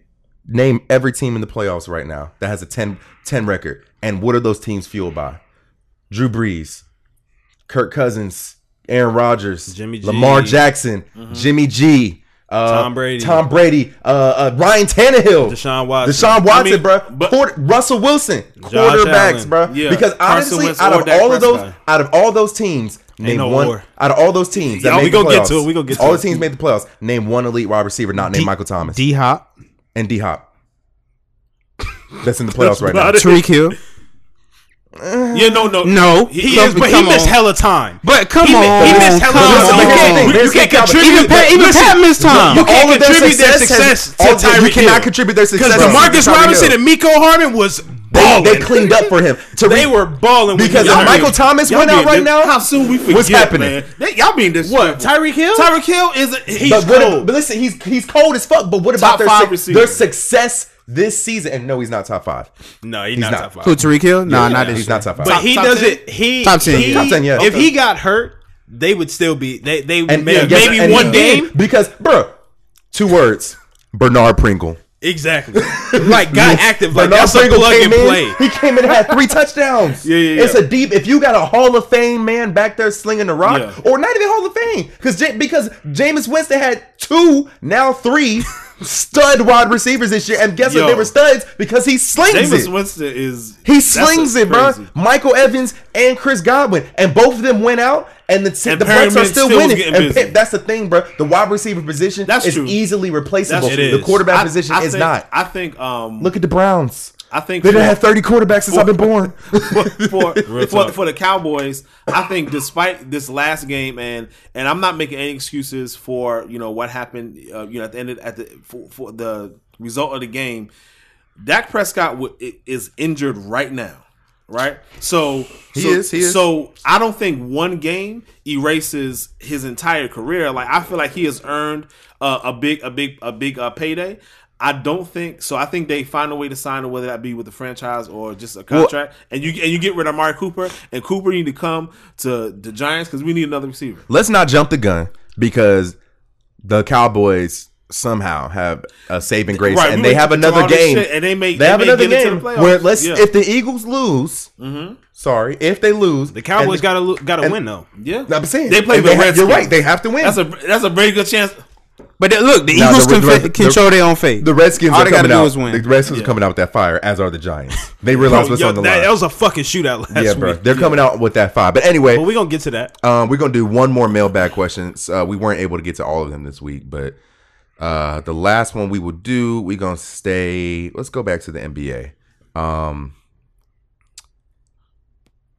name every team in the playoffs right now that has a 10, 10 record. And what are those teams fueled by? Drew Brees, Kirk Cousins, Aaron Rodgers, Jimmy G. Lamar Jackson, Jimmy G, uh, Tom Brady. Tom Brady, uh, uh, Ryan Tannehill, Deshaun Watson. Deshaun Watson, I mean, bro, but- Quarter- Russell Wilson, quarterbacks, Allen. bro. Yeah. Because Carson honestly, Wentz out of Dak all of those, Prescott. out of all those teams, name no one. war. Out of all those teams, that Y'all, made we the gonna get playoffs, to it. We gonna get to all it. the teams made the playoffs. Name one elite wide receiver not named Michael Thomas D Hop, and D Hop. That's in the playoffs right now. about it. Tyreek Hill. Yeah, no, no, No, He come- is, but he missed on. hella time. But come He on, he missed hella come time. Listen, on. but here's the You can't contribute- Even Pat, even Listen, Pat missed time. You can't All of their contribute their success success has- to all- You cannot Hill. contribute their success Because to Demarcus Robinson Hill. and Mecole Hardman was They, balling. they cleaned up for him. Tyreek- They were balling because if Michael hurt. Thomas went out right dis- now. How soon we forget? What's happening? Man? They- y'all being this What, Tyreek Hill? Tyreek Hill is a, he's but, what, cold. but listen, he's he's cold as fuck. But what Top about their, five suc- their success this season? And no, he's not top five. No, he's, He's not, not. top five. Who Tyreek Hill? Nah, not this He's not top five. But Top- he top doesn't. He Top 10, He, yeah. Top 10, yeah. If Okay. he got hurt, they would still be. They they and may, and guess- maybe and he one did, game. because, bro, two words: Bernard Pringle. Exactly. [LAUGHS] like got active. Like Bernard that's a Pringle plug came and in, play. He came in and had three [LAUGHS] touchdowns. Yeah, yeah, yeah. It's a deep. If you got a Hall of Fame man back there slinging the rock, Yeah. or not even Hall of Fame, because because Jameis Winston had two, now three stud wide receivers this year, and guess Yo. what? They were studs because he slings Jameis it. Winston is He slings it, bro. Michael Evans and Chris Godwin, and both of them went out, and the And the Bucks are still still winning. And. Pitt- that's the thing, bro. The wide receiver position That's is true. easily replaceable. The quarterback I- position I is think- not. I think. Um, Look at the Browns. I think They didn't have 30 quarterbacks since I've been born. for [LAUGHS] for, for, for the Cowboys, I think despite this last game and and I'm not making any excuses for you know what happened uh, you know at the end of, at the for, for the result of the game, Dak Prescott w- i- is injured right now. Right, so He so, is, he is. So I don't think one game erases his entire career. Like I feel like he has earned uh, a big, a big, a big uh, payday. I don't think so. I think they find a way to sign him, whether that be with the franchise or just a contract. and you and you get rid of Amari Cooper, and Cooper need to come to the Giants because we need another receiver. Let's not jump the gun because the Cowboys somehow have a saving grace Right, we and they have another game. shit, and they may- they they have may another get game the playoffs. where let's Yeah. Mm-hmm. if the Eagles lose, sorry, if they lose, The Cowboys got to got to win though. Yeah, I'm saying they play and the Redskins. You're right. They have to win. That's a that's a very good chance. But they- look, the Nah, Eagles the- can, the- fi- control their own fate. the Redskins All are coming out. win. The Redskins Yeah. are coming out with that fire, as are the Giants. [LAUGHS] They realize what's Yo, on the that, line. that was a fucking shootout last yeah, bro. week. They're coming out with that fire. But anyway, But we gonna get to that. Um, we're gonna do one more mailbag questions. Uh, we weren't able to get to all of them this week, but uh, the last one we will do, we're gonna stay. Let's go back to the NBA. Um,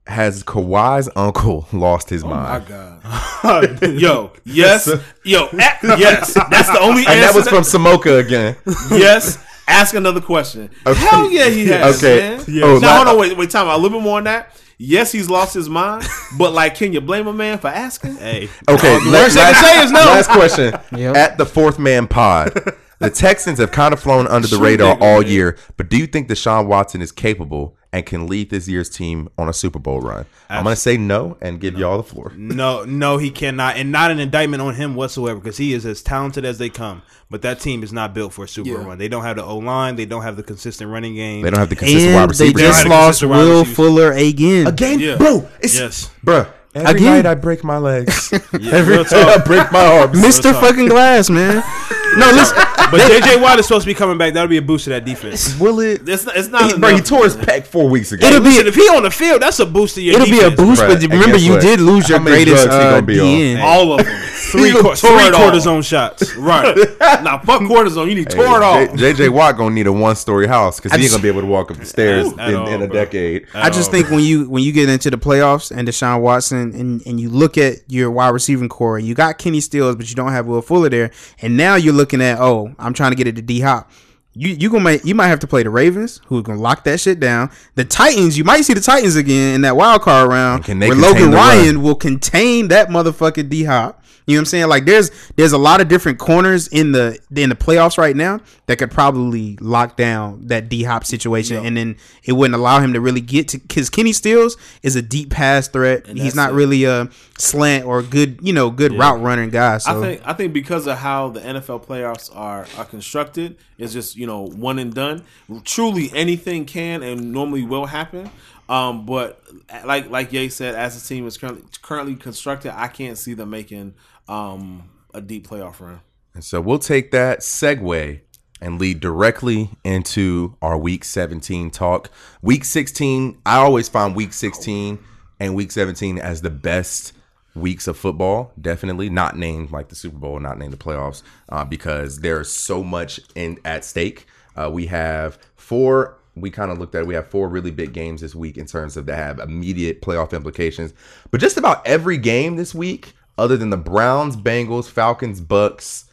has Kawhi's uncle [LAUGHS] lost his oh mind? My God, [LAUGHS] yo, yes, yo, a- yes. That's the only and that was from Samoka again. [LAUGHS] yes. Ask another question. Okay. Hell yeah, he has. Okay. Man. Yeah. Oh, now la- hold on, wait, wait, time out. A little bit more on that. Yes, he's lost his mind, but like, can you blame a man for asking? Hey, Okay, the la- worst they can last, say is no. last question. Yep. At the fourth man pod, the Texans have kind of flown under the True radar nigga, all man. year, but do you think Deshaun Watson is capable and can lead this year's team on a Super Bowl run? I'm going to say no and give y'all the floor. No, no, he cannot, and not an indictment on him whatsoever because he is as talented as they come. But that team is not built for a Super Bowl Yeah. run. They don't have the O line. They don't have the consistent running game. They don't have the consistent wide And they just had a lost consistent Will receiver. Fuller again. Again, Yeah. bro. It's, Yes. Bruh. Every Again. night I break my legs. [LAUGHS] Every Every night I break my arms. Mr. fucking Glass, man. [LAUGHS] No, listen. [LAUGHS] But JJ Watt is supposed to be coming back. That'll be a boost to that defense. Will it? It's not. It's not He, bro, he tore his man. pec four weeks ago. It'll be if he on the field, that's a boost to your. Defense. It'll be a boost, Bruh, but and remember you what? did lose your greatest uh, be? DN. All of them. [LAUGHS] Three, Tore qu- it three cortisone shots. Right. [LAUGHS] now, fuck cortisone. You need Hey, tore it off. JJ Watt gonna need a one story house because I he ain't gonna be able to walk up the stairs At in, all, in a bro. decade. I just Oh, think when you when you get into the playoffs and Deshaun Watson and, and you look at your wide receiving core, you got Kenny Stills, but you don't have Will Fuller there, and now you're looking at oh, I'm trying to get it to D Hop. You you gonna make, you might have to play the Ravens, who's gonna lock that shit down. The Titans, you might see the Titans again in that wild card round, And can they where Logan Ryan run? will contain that motherfucking D Hop. You know what I'm saying? Like there's there's a lot of different corners in the in the playoffs right now that could probably lock down that D Hop situation, and then it wouldn't allow him to really get to because Kenny Stills is a deep pass threat. He's not it. really a slant or good you know good route running guy. So I think I think because of how the NFL playoffs are are constructed, it's just you know one and done. Truly, anything can and normally will happen. Um, but like like Ye said, as the team is currently currently constructed, I can't see them making um a deep playoff run. And so we'll take that segue and lead directly into our week 17 talk. Week 16, I always find week 16 and week 17 as the best weeks of football. Definitely not named like the Super Bowl, not named the playoffs, uh, because there's so much in at stake. Uh, we have four. We kind of looked at it. We have four really big games this week in terms of that have immediate playoff implications. But just about every game this week, other than the Browns, Bengals, Falcons, Bucks,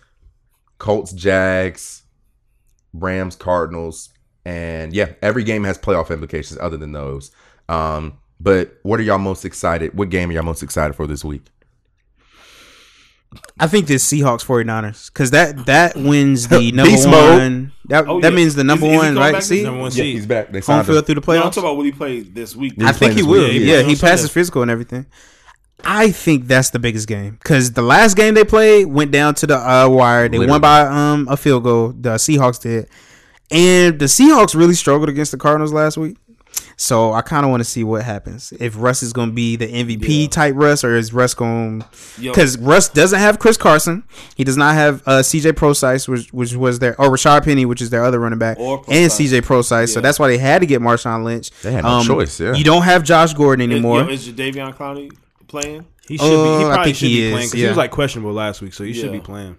Colts, Jags, Rams, Cardinals, and yeah, every game has playoff implications other than those. Um, but what are y'all most excited? What game are y'all most excited for this week? I think this Seahawks 49ers because that that wins the [LAUGHS] number Beast mode. one. That Oh, that yeah. means the number is he one right back seed. Number one Yeah, he's back. They Home signed field him. through the No, I'm playoffs. talking about what he played this week. I think he will. week. Yeah, Yeah, he on passed his physical and everything. I think that's the biggest game because the last game they played went down to the uh, wire. They Literally. won by um a field goal. The Seahawks did, and the Seahawks really struggled against the Cardinals last week. So I kind of want to see what happens if Russ is going to be the MVP Yeah. type Russ or is Russ going because Russ doesn't have Chris Carson. He does not have uh, CJ Prosise, which which was their or Rashard Penny, which is their other running back, Or and Prosise. CJ Prosise. So that's why they had to get Marshawn Lynch. Um, They had no choice, yeah. You don't have Josh Gordon Is, anymore. yo, is Jadeveon Clowney playing? He should be. He Uh, I probably think should he be is, playing because yeah. he was like questionable last week, so he should be playing.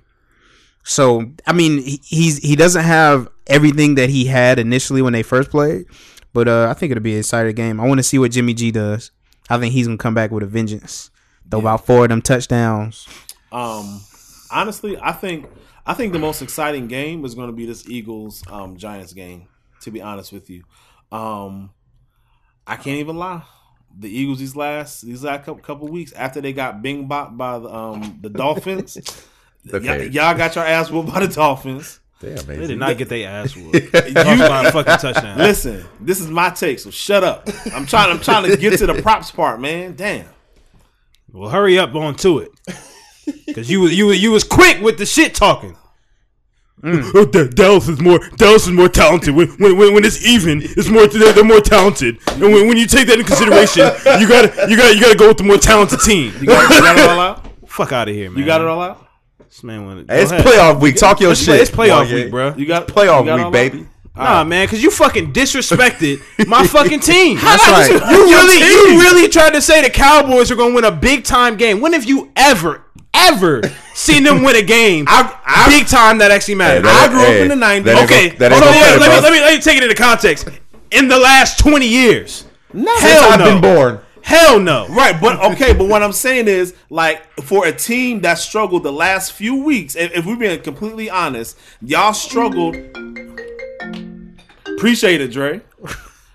So I mean, he, he's he doesn't have everything that he had initially when they first played, but uh, I think it'll be an exciting game. I want to see what Jimmy G does. I think he's gonna come back with a vengeance. Throw about four of them touchdowns. Um, honestly, I think I think the most exciting game is going to be this Eagles um, Giants game. To be honest with you, um, I can't even lie. The Eagles these last these last couple, couple weeks after they got bing bopped by the um, the Dolphins, [LAUGHS] Okay. y'all, y'all got your ass whooped by the Dolphins. Damn, They did not get their ass [LAUGHS] whooped. Talk about a fucking touchdown. Listen, this is my take, so shut up. I'm trying. I'm trying to get to the props part, man. Damn. Well, hurry up on to it, because you was you was- you was quick with the shit talking. Mm. Oh, Da- Dallas is more Dallas is more talented. When when when, when it's even, it's more they're, they're more talented. And when, when you take that in consideration, you got to you got to you got to go with the more talented team. You got, you got it all out. Fuck out of here, man. You got it all out. This man wanted. Hey, it's ahead. playoff week. Talk your It's, play- shit. it's playoff Wanye. week, bro. You got Playoff you got week, baby. out? Nah, man, because you fucking disrespected [LAUGHS] my fucking team. That's right. You really, you really tried to say the Cowboys are going to win a big time game. When have you ever, ever seen them win a game I- I- big time that actually matters? that- I grew Hey, up in the 90s. okay, go- that hold ain't on, yeah, let, me, let me let me take it into context. In the last twenty years, No. Hell I've been born. Hell no. Right, but okay, but what I'm saying is, like, for a team that struggled the last few weeks, if, if we're being completely honest, y'all struggled. Appreciate it, Dre.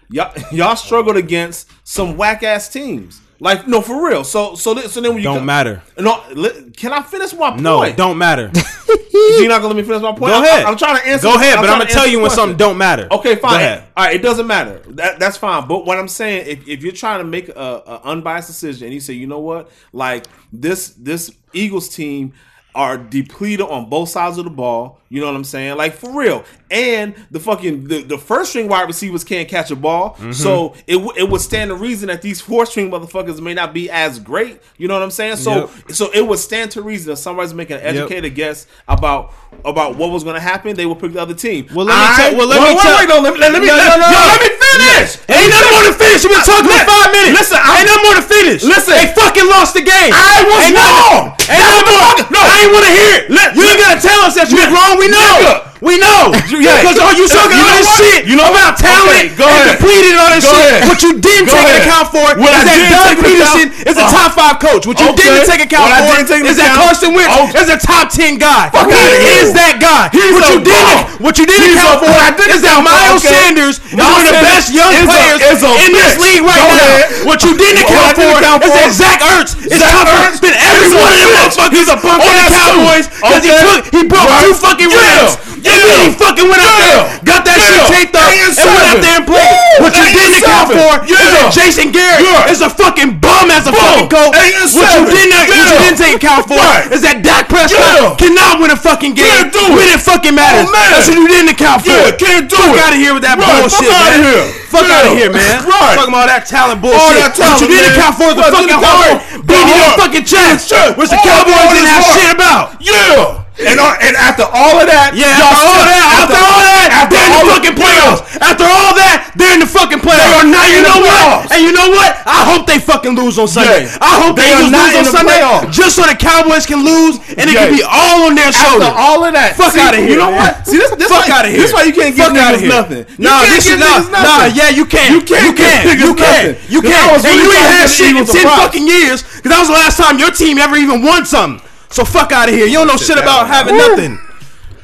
Y'all, y'all struggled against some whack ass teams. Like no, for real. So so then, so then when you don't come, matter. No, li, can I finish my point? No, don't matter. [LAUGHS] You're not gonna let me finish my point. Go ahead. I, am trying to answer. Go ahead, I'm but I'm gonna tell you when something don't matter. Okay, fine. All right, it doesn't matter. That, that's fine. But what I'm saying, if, if you're trying to make a, a unbiased decision and you say, you know what, like this this Eagles team are depleted on both sides of the ball. You know what I'm saying? Like for real and the fucking the, the first string wide receivers can't catch a ball. Mm-hmm. So it it would stand to reason that these [LAUGHS] four string motherfuckers may not be as great. You know what I'm saying? So yep. so it would stand to reason if somebody's making an educated yep. guess about about what was going to happen, they would pick the other team. Well, let me I, tell. Well, let me tell. Wait, no, let, me, let me no, no, let me finish. Ain't nothing more to finish. We been talking for five minutes. Listen, I, ain't nothing more to finish. Listen, they fucking lost the game. I was ain't wrong. Ain't nothing more. No, I ain't want to hear it. Let, you ain't gotta tell us that you was wrong. We know. We know. Yeah. Because all you talking all this shit you know, about talent okay, go and ahead. depleted all this go shit. Ahead. What you didn't go take into account for what is I that Doug Pederson is a top five coach. What you okay. didn't take account what for take is account? that Carson Wentz okay. is a top ten guy. Fuck he is that guy. He's what you didn't what you didn't account for I did is that Miles Sanders is one of the best young players in this league right now. What you didn't account for is that Zach Ertz is tougher than everyone in the them motherfuckers on the Cowboys because he took he broke two fucking ribs. Yeah. And then he fucking went out there, got that shit taped up, and, and went out there and played. Woo. What you didn't account for is that Jason Garrett is a fucking bum as a fucking coach. What you didn't what you didn't take account for is that Dak Prescott cannot win a fucking game. Can't do. When it fucking matters. That's what you didn't account for. Can't do it. Out of here with that bullshit, man. Fuck out of here, man. Right. Talking about that talent bullshit. All that talent, What you didn't account for is the fucking heart beating your fucking chest, which the Cowboys didn't have shit about. Yeah. And, all, and after all of that, yeah, after all that, after, all that, after they're in the fucking playoffs. After all that, they're in the fucking playoffs. They are not and in know the playoffs. What? And you know what? I hope they fucking lose on Sunday. Yeah. I hope they, they lose on the Sunday playoffs. just so the Cowboys can lose and it yeah. can be all on their shoulders. After all of that, fuck out of here. You know what? See this, this fuck out of here. This why you can't get niggas nothing. Nah, this is not. Nah, yeah, you can. You can. You can. You can. You can. And you ain't had shit in ten fucking years because that was the last time your team ever even won something. So fuck out of here. You don't know shit about having nothing.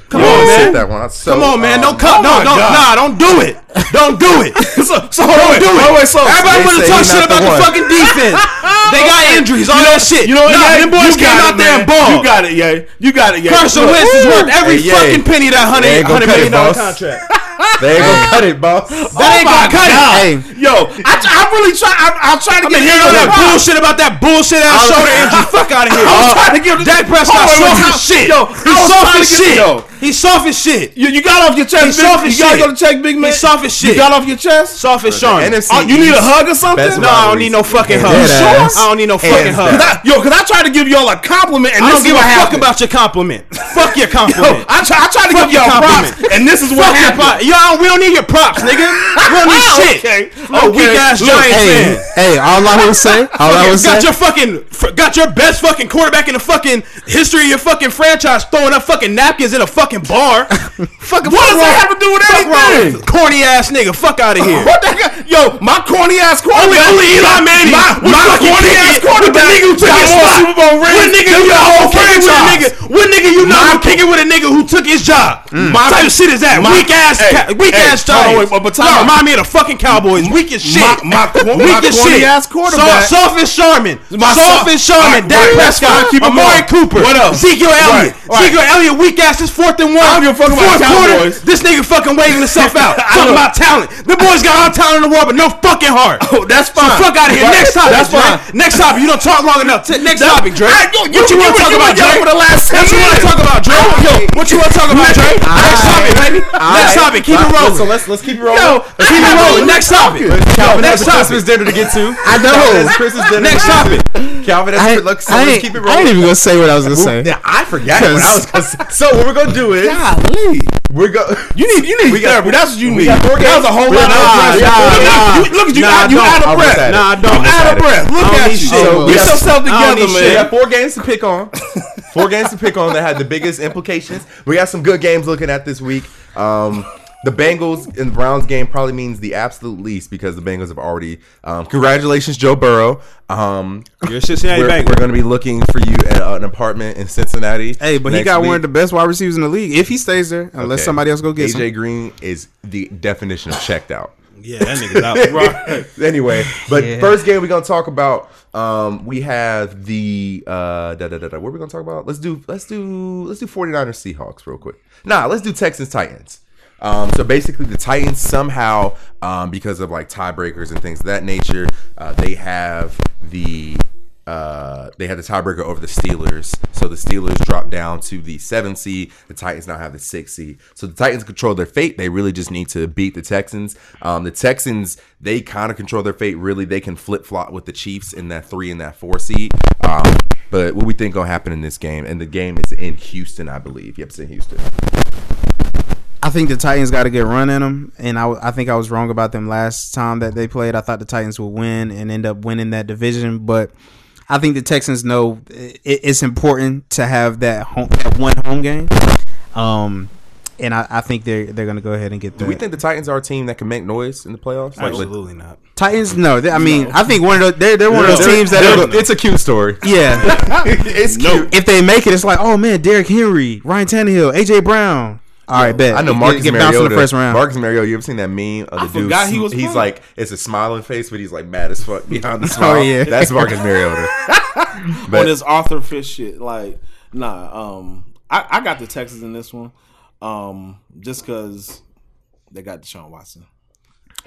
Come on, man. Come on, man. Don't cut. no, don't. Nah, don't do it. Don't do it. [LAUGHS] so, so don't do it. Wait, so Everybody want to talk shit about the, the fucking defense. they got injuries, all you that shit. You know what? Nah, them boys came out there and balled. You got it, yeah. You got it, yeah. Carson Wentz is worth every hey, fucking penny that hundred hundred million dollar contract. [LAUGHS] They ain't gonna cut it, boss. That oh ain't gonna cut God. it. Hey. Yo, I, I really try. I, I'm trying to get here. all that problem. bullshit about that bullshit ass shoulder injury. Fuck out of here. [LAUGHS] I was uh, trying to give Dak Prescott soft as shit. Yo, he's soft as shit. Yo, he's soft as shit. You, you got off your chest. He's soft as shit. You gotta go to check, big man. He's soft soft as shit. You got off your chest? Soft as Sean. Oh, you need a hug or something? No, I don't need no fucking hug. You sure? I don't need no fucking hug. I, yo, because I tried to give y'all a compliment and I don't give a fuck about your compliment. fuck your compliment. [LAUGHS] Yo, I try, I to give y'all props and this is what happened. Y'all, we don't need your props, nigga. We don't need [LAUGHS] shit. Okay. Weak ass Giants hey, fan. Hey, all I would say, [LAUGHS] all I would say. Got your fucking, got your best fucking quarterback in the fucking history of your fucking franchise throwing up fucking napkins in a fucking bar. Fucking, what does that have to do with anything? Corny ass ass nigga. Fuck out of [LAUGHS] here. what the hell? Yo, my corny ass quarterback. Only, only Eli Manning. My, my corny ass quarterback. The nigga who took his spot. Super Bowl ring. What nigga you know who kicking with a nigga? What nigga you know who kicking with a nigga who took his job? Mm. My type of shit is that. My, weak ass, hey, weak hey, ass job. Hey, but time no, remind me of the fucking Cowboys. Weak as shit. My, my, weak my as corny shit. ass quarterback. So, soft and Sharman. My soft and Sharman. Dak Prescott. Amari Cooper. What up? Ezekiel Elliott. Ezekiel Elliott weak ass is fourth and one. I don't give Cowboys. Quarter, this nigga fucking waving himself out. [LAUGHS] Talking about talent. The boys got all talent in the world, but no fucking heart. Oh, that's fine. So fuck out of here. Next topic. That's fine. Drake. Next topic. You don't talk long enough. Next that, topic, Dre. I, you, what you, you want to talk about, Dre? For the last what you want to talk about, Dre? Yo, what you want to talk about, Dre? Next topic, baby. Next topic. Keep it rolling. So let's let's keep it rolling. Yo, keep it rolling. Next topic. Calvin has Christmas dinner to get to. I know. Dinner. Next topic. Calvin has. Let's keep it rolling. I ain't even gonna say what I was gonna say. Yeah, I forgot what I was gonna [LAUGHS] say. So what we're gonna do is, golly, we're going. You need you need therapy. That's what you need. That was a whole lot of nah, nah, Look at you. Nah, you out of breath. Nah, I don't. I'm out of breath. Look at you. So get yourself together, man. We got four games to pick on. Four games to pick on that had the biggest implications. We got some good games looking at this week. Um, the Bengals and the Browns game probably means the absolute least because the Bengals have already. Um, congratulations, Joe Burrow. Um, You're a Cincinnati we're, Bengals. we're going to be looking for you at an apartment in Cincinnati. Hey, but he got week. one of the best wide receivers in the league if he stays there, unless Okay. somebody else go get AJ him. Green is the definition of checked out. Yeah, that nigga's out. [LAUGHS] Right. anyway, but Yeah. first game we're gonna talk about. Um, we have the uh, da, da, da, da, what are we gonna talk about? Let's do let's do let's do 49ers Seahawks real quick. Nah, let's do Texans Titans. Um, so basically, the Titans somehow, um, because of like tiebreakers and things of that nature, uh, they have the uh, they had the tiebreaker over the Steelers. So the Steelers dropped down to the seven seed. The Titans now have the six seed. So the Titans control their fate. They really just need to beat the Texans. Um, the Texans, they kind of control their fate. Really, they can flip flop with the Chiefs in that three and that four seed. Um, but what we think gonna happen in this game, and the game is in Houston, I believe. Yep, it's in Houston. I think the Titans got to get run in them, and I, I think I was wrong about them last time that they played. I thought the Titans would win and end up winning that division, but I think the Texans know it, it's important to have that home, that one home game. Um, and I, I think they're they're gonna go ahead and get through. Do that. we think the Titans are a team that can make noise in the playoffs? Like, like- Absolutely not. Titans? No, they, I mean I think one of those they're, they're one of those They're- teams that they're- it's a cute story. [LAUGHS] yeah. [LAUGHS] it's cute. if they make it, it's like oh man, Derrick Henry, Ryan Tannehill, AJ Brown. All right, bet. I know Get- Marcus get bounced in Mariota. the first round. Marcus Mariota. You ever seen that meme of the I dude? forgot he was He's playing. like it's a smiling face, but he's like mad as fuck behind the [LAUGHS] smile. oh, yeah. That's Marcus Mariota. [LAUGHS] [LAUGHS] on But this Arthur Fish shit. Like, nah. Um, I, I got the Texans in this one. Um, just because they got Deshaun Watson.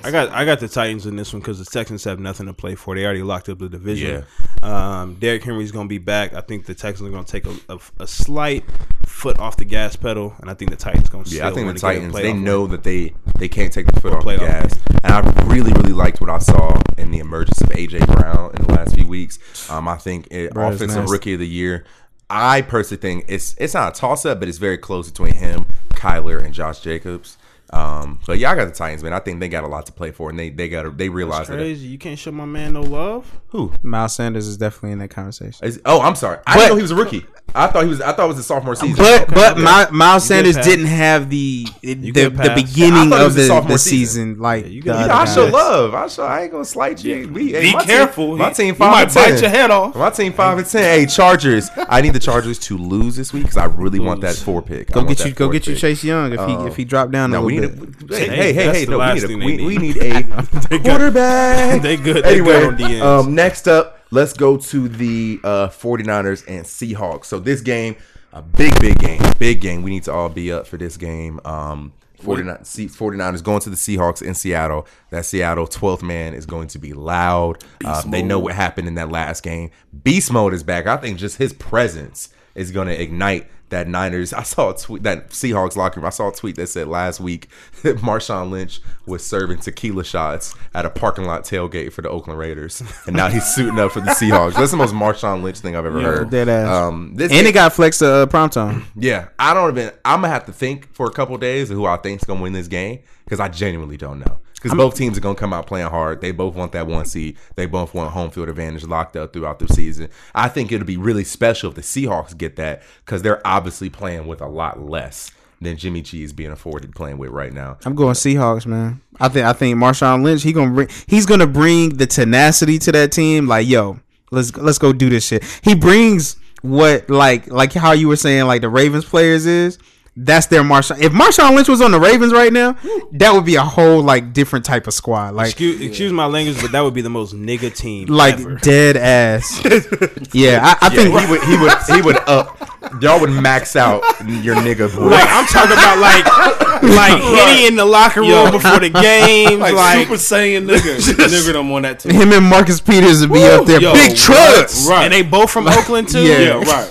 I got I got the Titans in this one because the Texans have nothing to play for. They already locked up the division. Um, Derrick Henry's going to be back. I think the Texans are going to take a, a, a slight foot off the gas pedal, and I think the Titans going to. yeah, I think the the Titans they know win. that they they can't take the foot off the playoff gas, and I really really liked what I saw in the emergence of AJ Brown in the last few weeks. Um, I think it, Bro, it's offensive nasty. rookie of the year. I personally think it's it's not a toss up, but it's very close between him, Kyler, and Josh Jacobs. Um, but yeah, I got the Titans, man. I think they got a lot to play for, and they they got they realize that. Crazy, you can't show my man no love. Who? Miles Sanders is definitely in that conversation. Is- oh, I'm sorry. I But- didn't know he was a rookie. I thought he was. I thought it was his sophomore season. But but okay. my, Miles You Sanders didn't have the the, the beginning I of was the, the season. season like Yeah, you the get- other I show guys. love. I show. I ain't gonna slight you. We, hey, Be my team- careful. my team he five might and ten. bite your head off. My team five and ten. Hey, Chargers. I need the Chargers to lose this week because I really want that four pick. Go get you go fourth get you. Chase Young if he if he dropped down a No, we need. A, hey, hey, hey, that's hey! the No, we need, a, we, need. a [LAUGHS] quarterback. [LAUGHS] They good. They anyway, good on DNs. um, next up, let's go to the uh, 49ers and Seahawks. So this game, a big, big game, big game. We need to all be up for this game. Um, 49, C- 49ers going to the Seahawks in Seattle. That Seattle 12th man is going to be loud. Uh, they know what happened in that last game. Beast mode is back. I think just his presence is going to ignite that Niners. I saw a tweet that Seahawks locker room. I saw a tweet that said last week that [LAUGHS] Marshawn Lynch was serving tequila shots at a parking lot tailgate for the Oakland Raiders, and now he's suiting up for the Seahawks. That's the most Marshawn Lynch thing I've ever heard. Dead ass. Um, this and it got flexed to uh, prime time. yeah, I don't even. I'm gonna have to think for a couple days of who I think's gonna win this game because I genuinely don't know. Because both teams are gonna come out playing hard. They both want that one seed. They both want home field advantage locked up throughout the season. I think it'll be really special if the Seahawks get that because they're obviously playing with a lot less than Jimmy G is being afforded playing with right now. I'm going Seahawks, man. I think I think Marshawn Lynch he gonna bring he's gonna bring the tenacity to that team. Like yo, let's let's go do this shit. He brings what like like how you were saying like the Ravens players is. That's their Marshawn. If Marshawn Lynch was on the Ravens right now, that would be a whole like different type of squad. Like excuse, excuse my language, but that would be the most nigga team like ever. dead ass. [LAUGHS] yeah, I, I Yeah, think he would he would he would up. Y'all would max out your nigga boy. Like I'm talking about like like [LAUGHS] Henny in the locker room Yo. before the games, Like, like, Super Saiyan nigga. [LAUGHS] nigga them on that team. him and Marcus Peters would be up there. Yo, Big trucks. Right. and they both from Oakland too. Yeah. Yeah, right.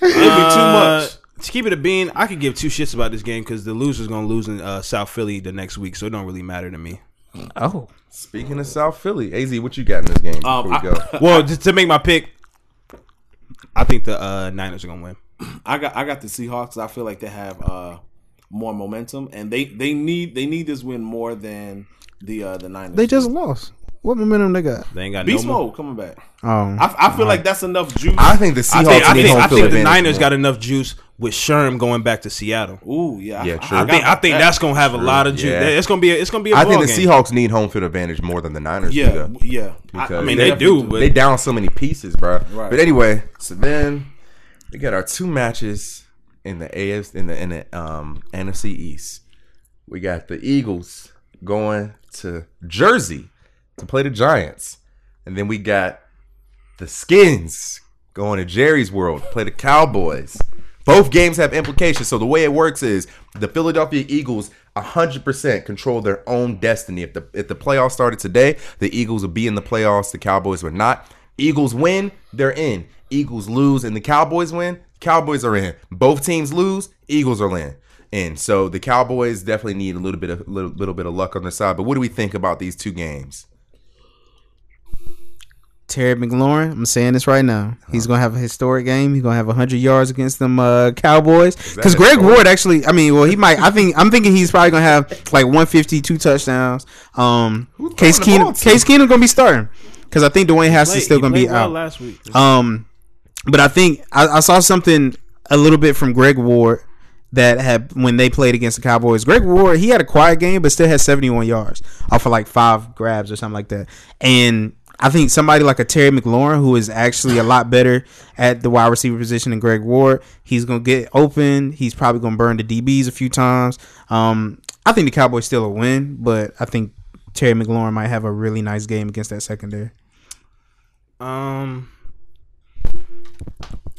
It'd be too Uh, much. To keep it a bean, I could give two shits about this game because the loser's gonna lose in uh, South Philly the next week, so it don't really matter to me. Oh, Speaking of South Philly, Az, what you got in this game before Um, we I- go? [LAUGHS] Well, just to make my pick, I think the uh, Niners are gonna win. I got I got the Seahawks. I feel like they have uh more momentum, and they they need they need this win more than the uh the Niners. they just lost. What momentum they got? They ain't got beast no. Mo- mode coming back. Oh, I, I feel like that's enough juice. I think the Seahawks I think, I think, home I think the Niners more. got enough juice with Sherm going back to Seattle. Ooh, yeah, Yeah, I, true. I, I think I think that- that's gonna have a lot of juice. Yeah. It's gonna be a, it's gonna be a I ball think the game. Seahawks need home field advantage more than the Niners. Yeah, though. yeah. Because I mean, they do, but- they down so many pieces, bro. Right. But anyway, so then we got our two matches in the AFC in the in the um, NFC East. We got the Eagles going to Jersey to play the Giants. And then we got the Skins going to Jerry's World to play the Cowboys. Both games have implications. So the way it works is the Philadelphia Eagles 100% control their own destiny. If the if the playoffs started today, the Eagles would be in the playoffs, the Cowboys would not. Eagles win, they're in. Eagles lose and the Cowboys win, Cowboys are in. Both teams lose, Eagles are in. And so the Cowboys definitely need a little bit of little, little bit of luck on their side. But what do we think about these two games? Terry McLaurin, I'm saying this right now. He's gonna have a historic game. He's gonna have 100 yards against them uh, Cowboys. Because Greg? Ward actually, I mean, well, he might. I think I'm thinking he's probably gonna have like 150, two touchdowns. Um, Case Keenum, to? Case Keenum gonna be starting because I think Dwayne Haskins still gonna be well out. last week. Um, but I think I, I saw something a little bit from Greg Ward that had when they played against the Cowboys. Greg Ward he had a quiet game, but still had 71 yards off of like five grabs or something like that. And I think somebody like a Terry McLaurin, who is actually a lot better at the wide receiver position than Greg Ward, he's gonna get open. He's probably gonna burn the DBs a few times. Um, I think the Cowboys still a win, but I think Terry McLaurin might have a really nice game against that secondary. Um,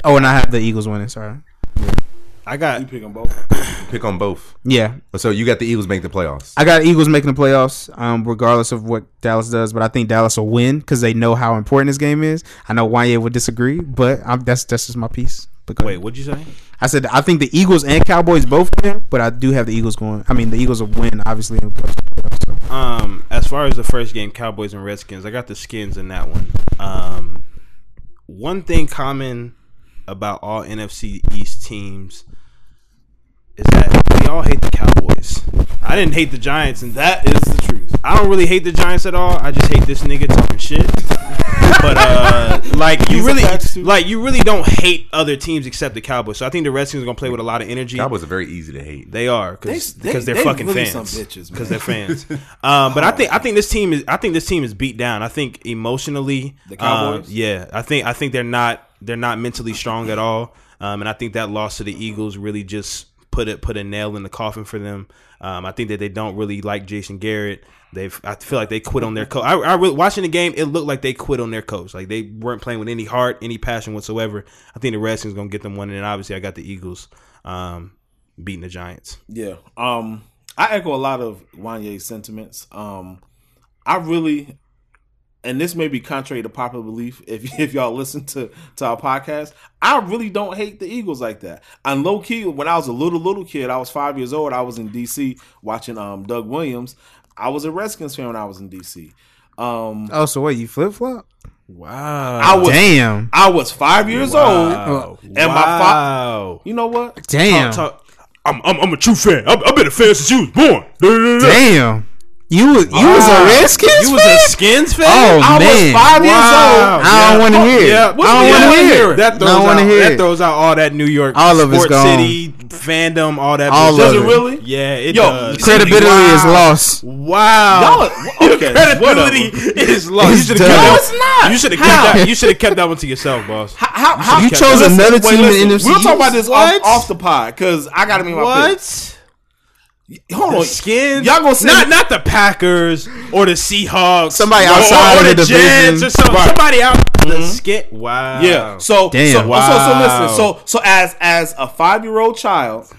Oh, and I have the Eagles winning. Sorry. I got You pick them both. Pick on both. Yeah, So you got the Eagles make the playoffs. I got Eagles making the playoffs, um, regardless of what Dallas does. But I think Dallas will win because they know how important this game is. I know Wanye would disagree, but I'm, that's that's just my piece. But wait. What'd you say? I said I think the Eagles and Cowboys both win, but I do have the Eagles going. I mean, the Eagles will win, obviously. in playoffs, so. Um, as far as the first game, Cowboys and Redskins, I got the Skins in that one. Um, one thing common about all NFC East teams is that we all hate the Cowboys. I didn't hate the Giants, and that That is the truth. I don't really hate the Giants at all. I just hate this nigga talking shit. [LAUGHS] but uh, like you These are really, like you really don't hate other teams except the Cowboys. So I think the Redskins are gonna play with a lot of energy. Cowboys are very easy to hate. They are because They- because they- they're they fucking really fans. some bitches, man. Because they're fans. um, but I [LAUGHS] think I think this team is I think this team is beat down. I think emotionally, The Cowboys? um, yeah, I think I think they're not they're not mentally strong at all. Um, and I think that loss to the Eagles really just put it put a nail in the coffin for them. Um, I think that they don't really like Jason Garrett. They've I feel like they quit on their coach. I, I really, watching the game, it looked like they quit on their coach. Like they weren't playing with any heart, any passion whatsoever. I think the Redskins gonna get them one, and obviously I got the Eagles um, beating the Giants. Yeah. Um, I echo a lot of Wanye's sentiments. Um, I really, and this may be contrary to popular belief, if [LAUGHS] if y'all listen to to our podcast, I really don't hate the Eagles like that. And low key, when I was a little little kid, I was five years old. I was in D.C. watching um Doug Williams. I was a Redskins fan when I was in D.C. Um, Oh, so what? You flip flop? Wow. I was Damn, I was five years old. And my fa- wow. You know what? damn, Talk- talk- I'm, I'm, I'm a true fan. I've, I've been a fan since you was born. damn. You was you was a Redskins You was fan? a Skins fan? Oh I man, was five years Wow. old. I don't want to hear. it. Yeah, I don't want to hear. it. That I throws don't want out, to hear. That throws out all that New York All of it's Sports. City fandom, all that. All of Does it it. really? Yeah, it Yo, does. Credibility Wow. is lost. Wow. Y'all [LAUGHS] okay, credibility is lost. You It's should have No, kept it's that. not. You should have kept that. You should have kept that one to yourself, boss. How, how, You chose another wait, team in listen, NFC We'll talk about this off, off the pod because I got to be my pick. What? Hold The on, skins? Y'all gonna say not not the Packers or the Seahawks? Somebody or, outside or of the Jets division. or some, Right. somebody out the mm-hmm. skin. Wow. Yeah. So Damn. so, so so listen. So so as as a five year old child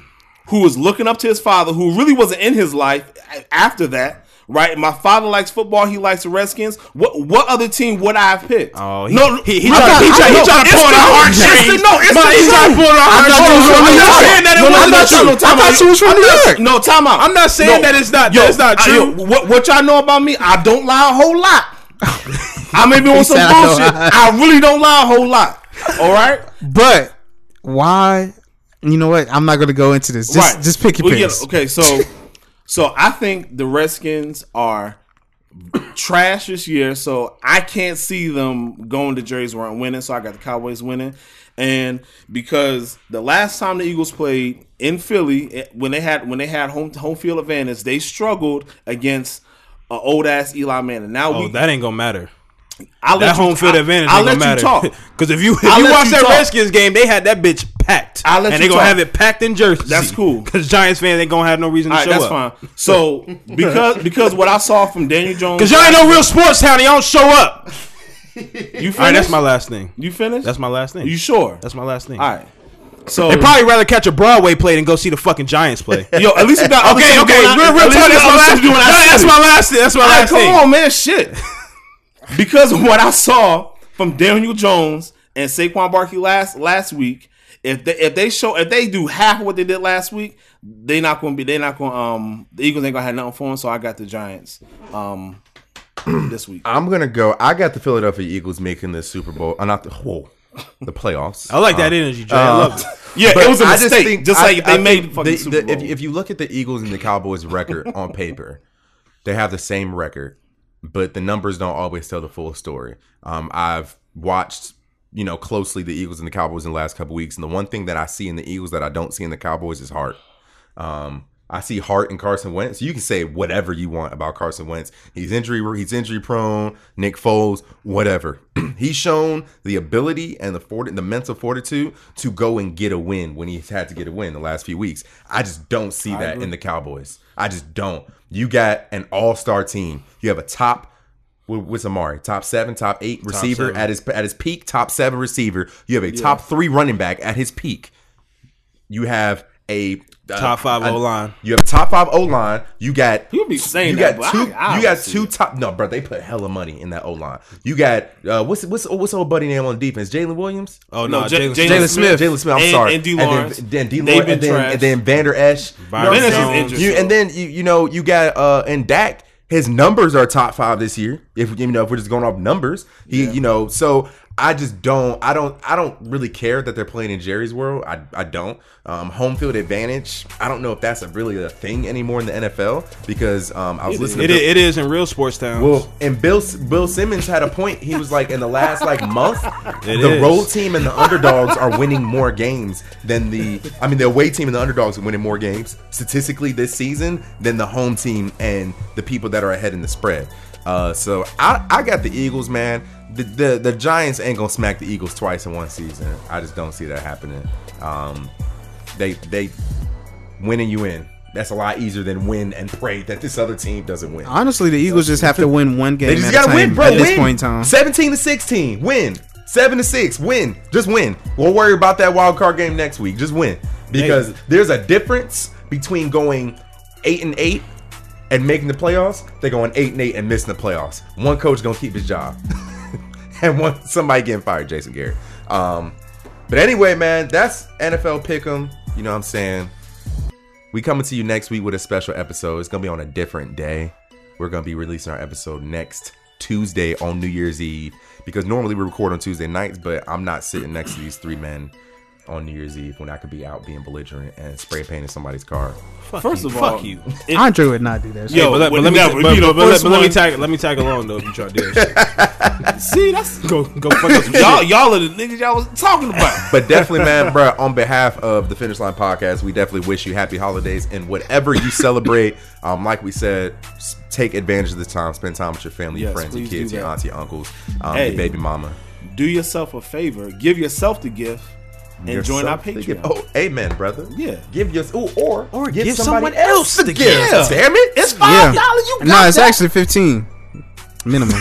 who was looking up to his father, who really wasn't in his life after that. Right, my father likes football. He likes the Redskins. What what other team would I have picked? Oh, he, no, he, he, tried, he, tried, he tried to pull our heartstrings. No, it's the he tried to truth. pull our I thought you was heartstrings. from I'm not saying that it wasn't not true. I out. thought you was from New York. No, time out. I'm not saying that it's not- Yo, that it's not true. what, what y'all know about me? I don't lie a whole lot. [LAUGHS] I may be on some said I don't bullshit. I really don't lie a whole lot. All right. But why? You know what? I'm not going to go into this. Just right. just pick your Well, yeah, okay, so so I think the Redskins are trash this year, so I can't see them going to Jerry's where I'm winning. So I got the Cowboys winning, and because the last time the Eagles played in Philly, when they had when they had home home field advantage, they struggled against an old ass Eli Manning. Now Oh, we that ain't gonna matter. Let That home field advantage I'll let gonna you matter. talk. [LAUGHS] Because if you if I'll you watch you that talk. Redskins game, they had that bitch packed, I'll let and you they gonna talk. have it packed in Jersey. That's cool. [LAUGHS] because Giants fans ain't gonna have no reason to All right, show that's up. That's fine. [LAUGHS] So because because what I saw from Daniel Jones, Because y'all ain't no real sports town. Y'all don't show up. You finished? All right, that's my last thing. You finished? That's my last thing. You sure? That's my last thing. All right. So They probably rather catch a Broadway play than go see the fucking Giants play. yo, at least you got okay, okay, real, real talk. you my last. stuff doing no, outside that's my last. That's my last come on, man, shit. Because of what I saw from Daniel Jones and Saquon Barkley last last week, if they if they show if they do half of what they did last week, they not going to be they not gonna um the Eagles ain't going to have nothing for them. So I got the Giants um [CLEARS THROAT] this week. I'm gonna go. I got the Philadelphia Eagles making the Super Bowl. Uh, not the whoa, the playoffs. I like that energy, Jay. I love it. [LAUGHS] Yeah, But it was a I mistake. Just, I- like if they I made think fucking the- Super the- Bowl. If, if you look at the Eagles and the Cowboys record on paper, they have the same record, but the numbers don't always tell the full story. Um, I've watched, you know, closely the Eagles and the Cowboys in the last couple weeks, and the one thing that I see in the Eagles that I don't see in the Cowboys is heart. Um, I see heart in Carson Wentz. You can say whatever you want about Carson Wentz. He's injury he's injury prone. Nick Foles, whatever. [CLEARS THROAT] he's shown the ability and the fort the mental fortitude to go and get a win when he's had to get a win the last few weeks. I just don't see that in the Cowboys. I just don't. You got an all star team. You have a top. What's Amari? Top seven, top eight receiver seven. at his at his peak. Top seven receiver. You have a top three running back at his peak. You have a Top five a- O-line. You have top five O line. You got You be saying you that, got but two. I- I you got two it. top. No, bro, they put hella money in that O line. You got uh, what's what's what's old buddy name on defense? Jalen Williams. Oh No, no, J- Jalen Jaylon Smith. Smith. Jaylon Smith. I'm And- sorry. and D. then- Lawrence. Then, D. They've Lawrence. And then, trash. and then Vander Esch. Byron You know, Jones. and then- you, and then you you know you got uh and Dak. His numbers are top five this year. If you know if we're just going off numbers, he you know so. I just don't. I don't. I don't really care that they're playing in Jerry's world. I. I don't. Um, home field advantage. I don't know if that's a really a thing anymore in the NFL because um, I was listening. It, to i- it is in real sports towns. well, and Bill Bill Simmons had a point. He was like, in the last like month, [LAUGHS] It the is. road team and the underdogs are winning more games than the. I mean, the away team and the underdogs are winning more games statistically this season than the home team and the people that are ahead in the spread. Uh, so I I got the Eagles, man. The, the the Giants ain't gonna smack the Eagles twice in one season. I just don't see that happening. Um, they they winning you in. That's a lot easier than win and pray that this other team doesn't win. Honestly, the Eagles just have to win one game They just at gotta win, bro. at this win. point in time. Seventeen to sixteen, win. Seven to six, win. Just win. We'll worry about that wild card game next week. Just win because there's a difference between going eight and eight and making the playoffs. They're going eight and eight and missing the playoffs. One coach gonna keep his job, [LAUGHS] [LAUGHS] and one somebody getting fired. Jason Garrett. Um, but anyway, man, that's NFL Pick'em. You know what I'm saying? We coming to you next week with a special episode. It's gonna be on a different day. We're gonna be releasing our episode next Tuesday on New Year's Eve because normally we record on Tuesday nights, but I'm not sitting next to these three men on New Year's Eve when I could be out being belligerent and spray painting somebody's car. fuck First you, of all, fuck you. it- Andre would not do that. shit. Yo, but let, but let me, you but, but, but but let me tag let me tag along though if you try to do that shit. [LAUGHS] see that's Go go fuck up some [LAUGHS] y'all y'all are the niggas y'all was talking about. [LAUGHS] But definitely, man, bro, on behalf of the Finish Line Podcast, we definitely wish you happy holidays and whatever you celebrate. Um, like we said, take advantage of this time. Spend time with your family, your Yes, friends, your kids, your that. auntie, uncles, um, Hey. your baby mama. Do yourself a favor. Give yourself the gift and join our Yourself Patreon. gift. Oh, amen, brother. Yeah. Give your ooh, or Or give, give someone else the gift. Yeah. Damn it, it's five dollars. You got no, it's actually fifteen minimum. [LAUGHS]